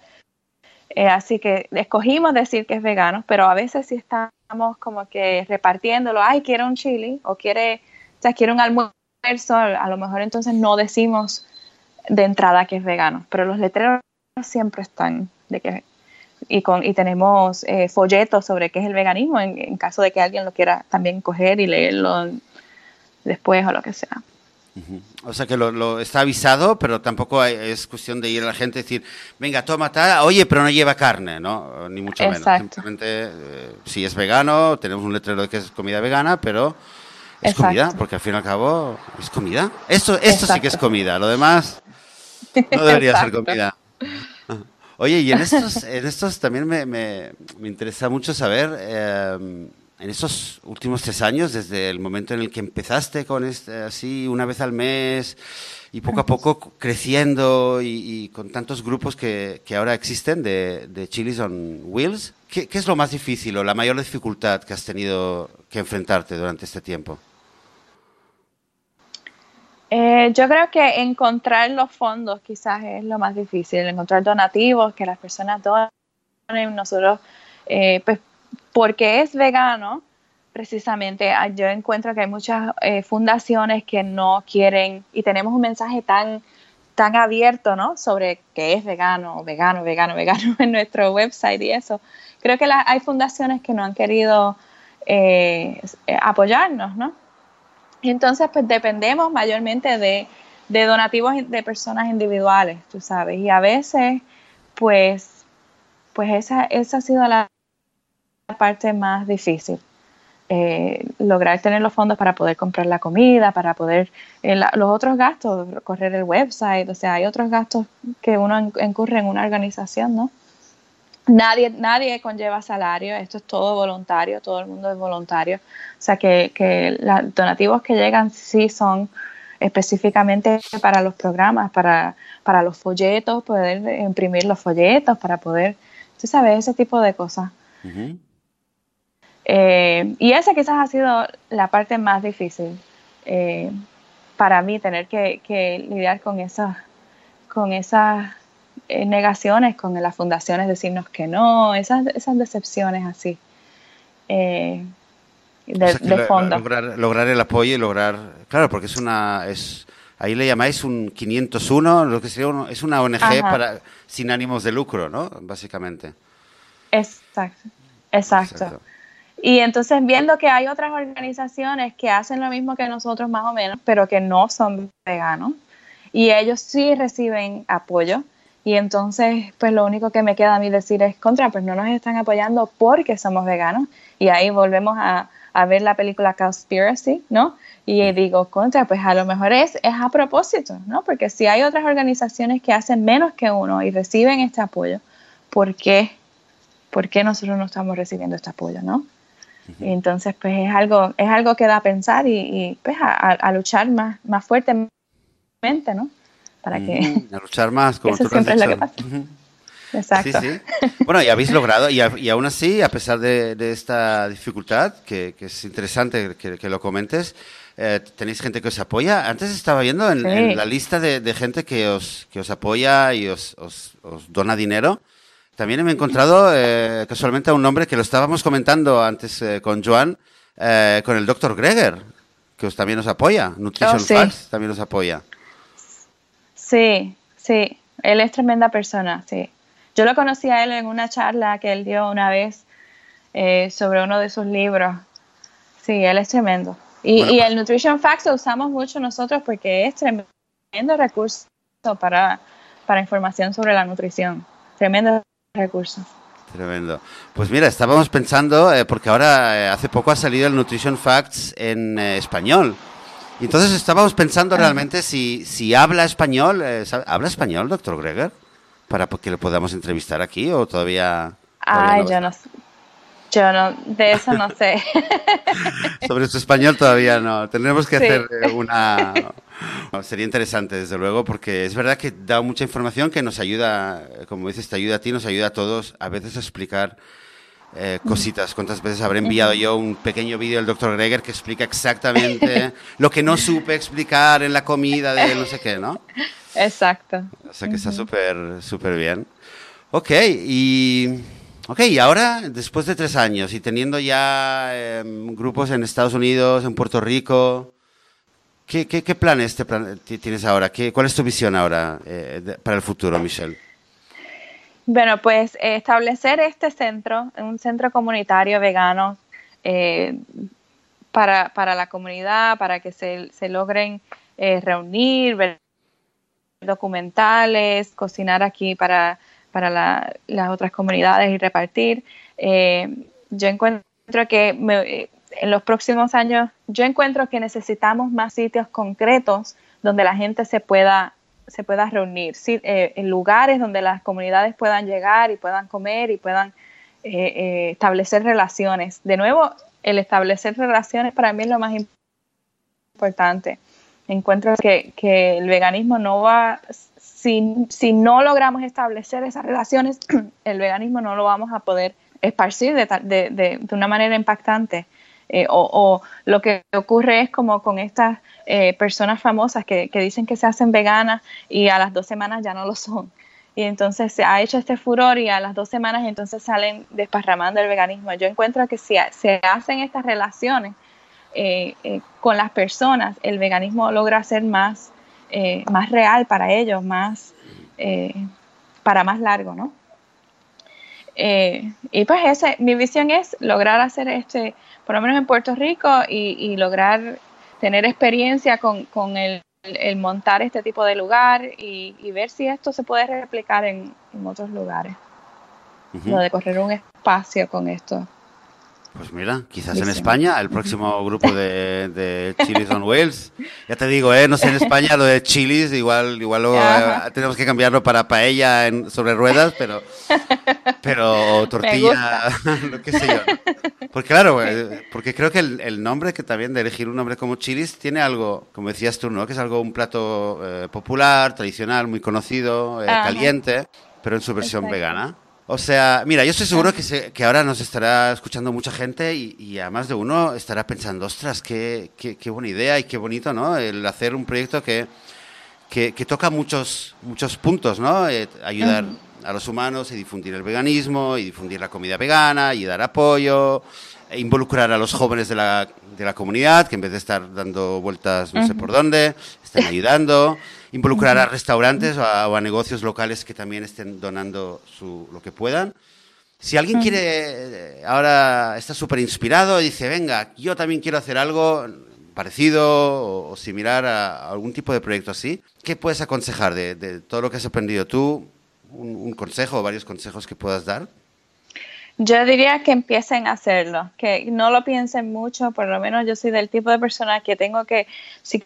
Eh, así que escogimos decir que es vegano, pero a veces si estamos como que repartiéndolo, ay, quiere un chili o quiere, o sea, quiere un almuerzo, a lo mejor entonces no decimos de entrada que es vegano, pero los letreros siempre están de que y con y tenemos eh, folletos sobre qué es el veganismo en, caso de que alguien lo quiera también coger y leerlo después o lo que sea. O sea que lo, está avisado, pero tampoco es cuestión de ir a la gente y decir, venga, toma tal, oye, pero no lleva carne, ¿no? Ni mucho menos. Simplemente, eh, si es vegano, tenemos un letrero de que es comida vegana, pero es comida, porque al fin y al cabo es comida. Esto, esto sí que es comida, lo demás no debería ser comida. Oye, y en estos, en estos también me, me, me interesa mucho saber... Eh, en esos últimos tres años, desde el momento en el que empezaste con este, así una vez al mes y poco a poco creciendo y, con tantos grupos que, que ahora existen de, de Chilis on Wheels, ¿qué, es lo más difícil o la mayor dificultad que has tenido que enfrentarte durante este tiempo? Eh, yo creo que encontrar los fondos quizás es lo más difícil, encontrar donativos, que las personas donen. Nosotros, eh, pues porque es vegano, precisamente ah, yo encuentro que hay muchas eh, fundaciones que no quieren y tenemos un mensaje tan tan abierto, ¿no? Sobre qué es vegano, vegano, vegano, vegano en nuestro website y eso. Creo que hay fundaciones que no han querido eh, eh, apoyarnos, ¿no? Entonces, pues dependemos mayormente de, de donativos de personas individuales, tú sabes. Y a veces, pues, pues esa, esa ha sido la, parte más difícil. Eh, lograr tener los fondos para poder comprar la comida, para poder eh, los otros gastos, correr el website, o sea, hay otros gastos que uno incurre en una organización, ¿no? Nadie, nadie conlleva salario, esto es todo voluntario, todo el mundo es voluntario, o sea que, que los donativos que llegan sí son específicamente para los programas, para, para los folletos, poder imprimir los folletos, para poder, tú sabes, ese tipo de cosas. Eh, y esa quizás ha sido la parte más difícil eh, para mí, tener que, lidiar con esas, con esas eh, negaciones, con las fundaciones decirnos que no, esas, esas decepciones así. de, fondo. Lograr, el apoyo y lograr, claro, porque es una, es, ahí le llamáis un 501, lo que sería es una ONG para, sin ánimos de lucro, ¿no? Básicamente. Exacto, exacto. Y entonces viendo que hay otras organizaciones que hacen lo mismo que nosotros más o menos, pero que no son veganos, y ellos sí reciben apoyo, y entonces pues lo único que me queda a mí decir es contra, pues no nos están apoyando porque somos veganos, y ahí volvemos a, a ver la película Conspiracy, ¿no? Y digo, contra, pues a lo mejor es, es a propósito, ¿no? Porque si hay otras organizaciones que hacen menos que uno y reciben este apoyo, ¿por qué? ¿Por qué nosotros no estamos recibiendo este apoyo, no? Y entonces, pues es algo, es algo que da a pensar y, pues a, luchar más, más fuertemente, ¿no? Para que... A luchar más, como tú siempre es lo que pasa. Exacto. Sí, sí. Bueno, y habéis logrado, y, y aún así, a pesar de, esta dificultad, que, es interesante que, lo comentes, eh, tenéis gente que os apoya. Antes estaba viendo en, la lista de, gente que os, que os apoya y os, os, dona dinero. También he encontrado eh, casualmente a un nombre que lo estábamos comentando antes eh, con Joan, con el doctor Greger, que os, también os apoya. Nutrition oh, Facts también os apoya. Sí, sí. Él es tremenda persona, sí. Yo lo conocí a él en una charla que él dio una vez eh, sobre uno de sus libros. Sí, él es tremendo. Y, y, el Nutrition Facts lo usamos mucho nosotros porque es tremendo recurso para, para información sobre la nutrición. Tremendo recurso. Tremendo. Pues mira, estábamos pensando, eh, porque ahora eh, hace poco ha salido el Nutrition Facts en español. Y entonces estábamos pensando realmente si, si habla español. ¿Habla español, doctor Greger? para que lo podamos entrevistar aquí o todavía... Ay, yo no yo no, de eso no sé. Sobre su español todavía no. Tendremos que hacer una... sería interesante, desde luego, porque es verdad que da mucha información que nos ayuda, como dices, te ayuda a ti, nos ayuda a todos a veces a explicar eh, cositas. ¿Cuántas veces habré enviado yo un pequeño vídeo del doctor Greger que explica exactamente lo que no supe explicar en la comida de no sé qué, ¿no? Exacto. O sea que está súper, súper bien. Ok, y... Ok, y ahora, después de tres años y teniendo ya em, grupos en Estados Unidos, en Puerto Rico, ¿qué, planes te tienes ahora? ¿Qué, ¿Cuál es tu visión ahora eh, para el futuro, Michelle? Bueno, pues eh, establecer este centro, un centro comunitario vegano eh, para, para, la comunidad, para que se, logren reunir, ver documentales, cocinar aquí para, para las otras comunidades y repartir. Eh, yo encuentro que en los próximos años, yo encuentro que necesitamos más sitios concretos donde la gente se pueda se pueda reunir, eh, en lugares donde las comunidades puedan llegar y puedan comer y puedan eh, establecer relaciones. De nuevo, el establecer relaciones para mí es lo más importante encuentro que, que el veganismo no va, si, si, no logramos establecer esas relaciones, el veganismo no lo vamos a poder esparcir de, de, de, de una manera impactante. Eh, o, lo que ocurre es como con estas eh, personas famosas que, dicen que se hacen veganas y a las dos semanas ya no lo son. Y entonces se ha hecho este furor y a las dos semanas entonces salen desparramando el veganismo. Yo encuentro que si se hacen estas relaciones, eh, con las personas, el veganismo logra ser más, más real para ellos, más para más largo, ¿no? y pues ese, mi visión es lograr hacer este, por lo menos en Puerto Rico, y, lograr tener experiencia con, el, montar este tipo de lugar y, ver si esto se puede replicar en, otros lugares. Lo de correr un espacio con esto. Pues mira, quizás en España, el próximo grupo de, de Chilis on Wheels. Ya te digo, ¿eh? no sé en España lo de chilis, igual, igual eh, tenemos que cambiarlo para paella en, sobre ruedas, pero, pero tortilla, lo que sé yo. Porque claro, eh, porque creo que el, nombre que también de elegir un nombre como chilis tiene algo, como decías tú, ¿no? Que es algo, un plato eh, popular, tradicional, muy conocido, caliente, pero en su versión vegana. O sea, mira, yo estoy seguro que, que ahora nos estará escuchando mucha gente y, y además de uno estará pensando, ostras, qué, qué, qué, buena idea y qué bonito, ¿no? El hacer un proyecto que, que, que toca muchos, muchos puntos, ¿no? Eh, ayudar a los humanos y difundir el veganismo y difundir la comida vegana y dar apoyo, involucrar a los jóvenes de la, de la comunidad, que en vez de estar dando vueltas no sé por dónde, estén ayudando involucrar a restaurantes o a, negocios locales que también estén donando su, lo que puedan. Si alguien quiere, eh, ahora está súper inspirado y dice, venga, yo también quiero hacer algo parecido o, similar a, algún tipo de proyecto así, ¿qué puedes aconsejar de, todo lo que has aprendido tú? Un, consejo o varios consejos que puedas dar? Yo diría que empiecen a hacerlo, que no lo piensen mucho, por lo menos yo soy del tipo de persona que tengo que, si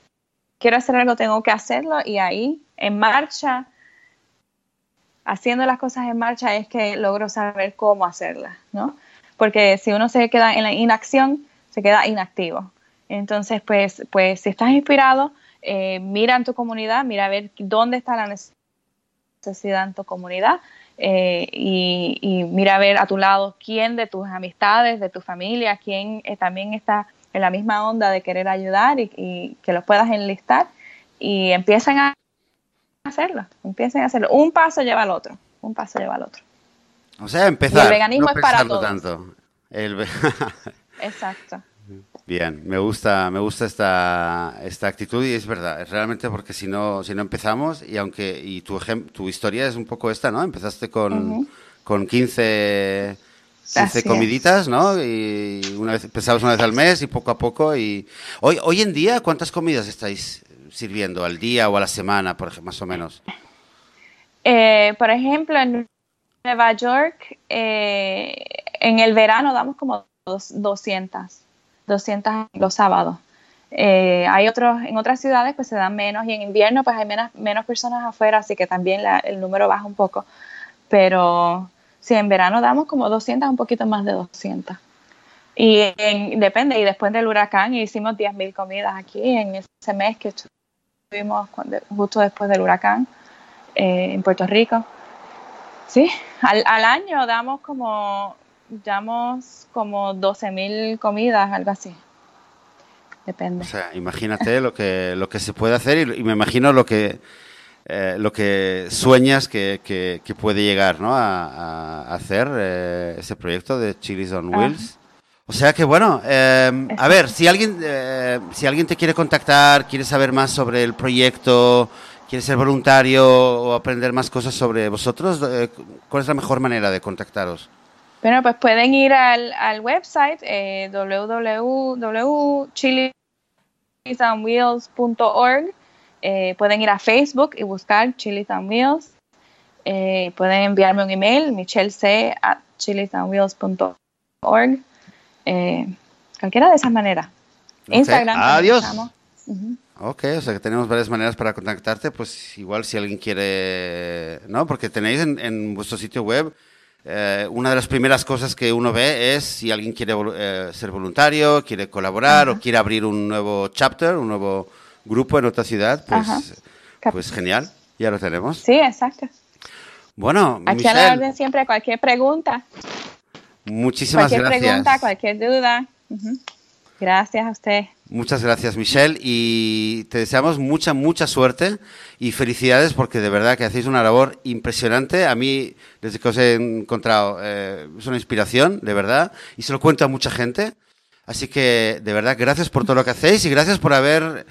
quiero hacer algo, tengo que hacerlo y ahí, en marcha, haciendo las cosas en marcha es que logro saber cómo hacerlas, ¿no? Porque si uno se queda en la inacción, se queda inactivo. Entonces, pues, pues si estás inspirado, eh, mira en tu comunidad, mira a ver dónde está la necesidad en tu comunidad eh, y, mira a ver a tu lado quién de tus amistades, de tu familia, quién eh, también está en la misma onda de querer ayudar y, que los puedas enlistar y empiecen a hacerlo, empiecen a hacerlo. Un paso lleva al otro, un paso lleva al otro. O sea, empezar. el veganismo es para todos. Tanto. Exacto. Bien, me gusta, me gusta esta, esta actitud y es verdad, es realmente porque si no, si no empezamos y aunque y tu tu historia es un poco esta, ¿no? Empezaste con, con 15, 15 comiditas, ¿no? Y una vez empezabas una vez al mes y poco a poco y hoy hoy en día ¿cuántas comidas estáis sirviendo al día o a la semana, por ejemplo, más o menos? Eh, por ejemplo, en Nueva York eh, en el verano damos como 200. 200 los sábados. Eh, hay otros, en otras ciudades pues se dan menos y en invierno pues hay menos, menos personas afuera, así que también el número baja un poco. Pero si en verano damos como 200, un poquito más de 200. Y depende, y después del huracán hicimos 10.000 comidas aquí en ese mes que estuvimos justo después del huracán eh, en Puerto Rico. Sí, al año damos como damos como 12.000 comidas, algo así. Depende. O sea, imagínate lo que, lo que se puede hacer y, me imagino lo que, eh, lo que sueñas que, que, puede llegar ¿no? a, hacer eh, ese proyecto de Chilis on Wheels. O sea que bueno, eh, a ver, si alguien, si alguien te quiere contactar, quiere saber más sobre el proyecto, quiere ser voluntario o aprender más cosas sobre vosotros, ¿cuál es la mejor manera de contactaros? Bueno, pues pueden ir al, al website eh, www.chilisandwheels.org. Eh, pueden ir a Facebook y buscar Chilis and Wheels. Eh, pueden enviarme un email, michellec at chilisandwheels.org. Eh, cualquiera de esas maneras. Instagram. Adiós. Ok, o sea que tenemos varias maneras para contactarte, pues igual si alguien quiere, ¿no? Porque tenéis en, en vuestro sitio web eh, una de las primeras cosas que uno ve es si alguien quiere eh, ser voluntario, quiere colaborar o quiere abrir un nuevo chapter, un nuevo grupo en otra ciudad, pues, pues genial, ya lo tenemos. Sí, exacto. Bueno, aquí a la orden siempre cualquier pregunta. Muchísimas gracias. Cualquier pregunta, cualquier duda. Gracias a usted. Muchas gracias, Michelle, y te deseamos mucha, mucha suerte y felicidades porque de verdad que hacéis una labor impresionante. A mí, desde que os he encontrado, eh, es una inspiración, de verdad, y se lo cuento a mucha gente. Así que, de verdad, gracias por todo lo que hacéis y gracias por haber,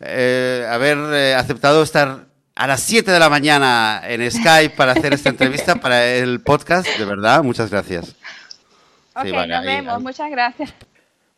eh, haber eh, aceptado estar a las 7 de la mañana en Skype para hacer esta entrevista para el podcast. De verdad, muchas gracias. Ok, nos vemos. Muchas gracias.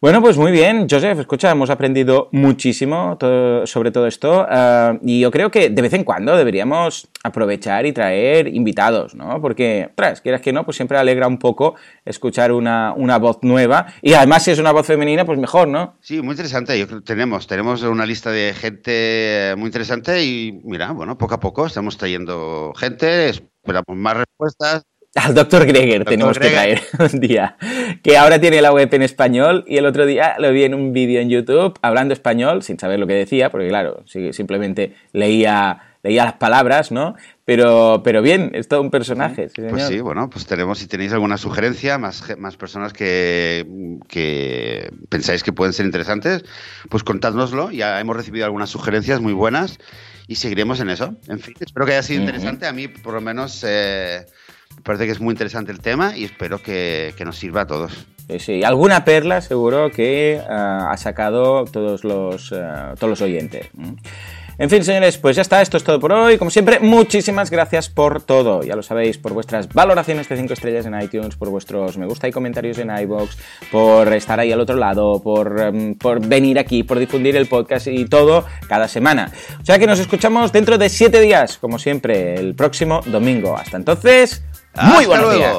Bueno, pues muy bien, Joseph, escucha, hemos aprendido muchísimo sobre todo esto ah, y yo creo que de vez en cuando deberíamos aprovechar y traer invitados, ¿no? Porque, tras, quieras que no, pues siempre alegra un poco escuchar una, una, voz nueva y además si es una voz femenina, pues mejor, ¿no? Sí, muy interesante, yo creo que tenemos, tenemos una lista de gente muy interesante y mira, bueno, poco a poco estamos trayendo gente, esperamos más respuestas al doctor Greger tenemos que traer un día, que ahora tiene la web en español y el otro día lo vi en un vídeo en YouTube hablando español sin saber lo que decía, porque claro, simplemente leía, leía las palabras, ¿no? Pero, pero bien, es todo un personaje. pues sí, bueno, pues tenemos, si tenéis alguna sugerencia, más, más personas que, que pensáis que pueden ser interesantes, pues contádnoslo. Ya hemos recibido algunas sugerencias muy buenas y seguiremos en eso. En fin, espero que haya sido interesante. A mí, por lo menos... Eh, parece que es muy interesante el tema y espero que, nos sirva a todos. Sí, alguna perla seguro que ah, ha sacado todos los, ah, todos los oyentes. En fin, señores, pues ya está, esto es todo por hoy. Como siempre, muchísimas gracias por todo. Ya lo sabéis, por vuestras valoraciones de 5 estrellas en iTunes, por vuestros me gusta y comentarios en iBox, por estar ahí al otro lado, por, em, por venir aquí, por difundir el podcast y todo cada semana. O sea que nos escuchamos dentro de 7 días, como siempre, el próximo domingo. Hasta entonces, muy buenos días.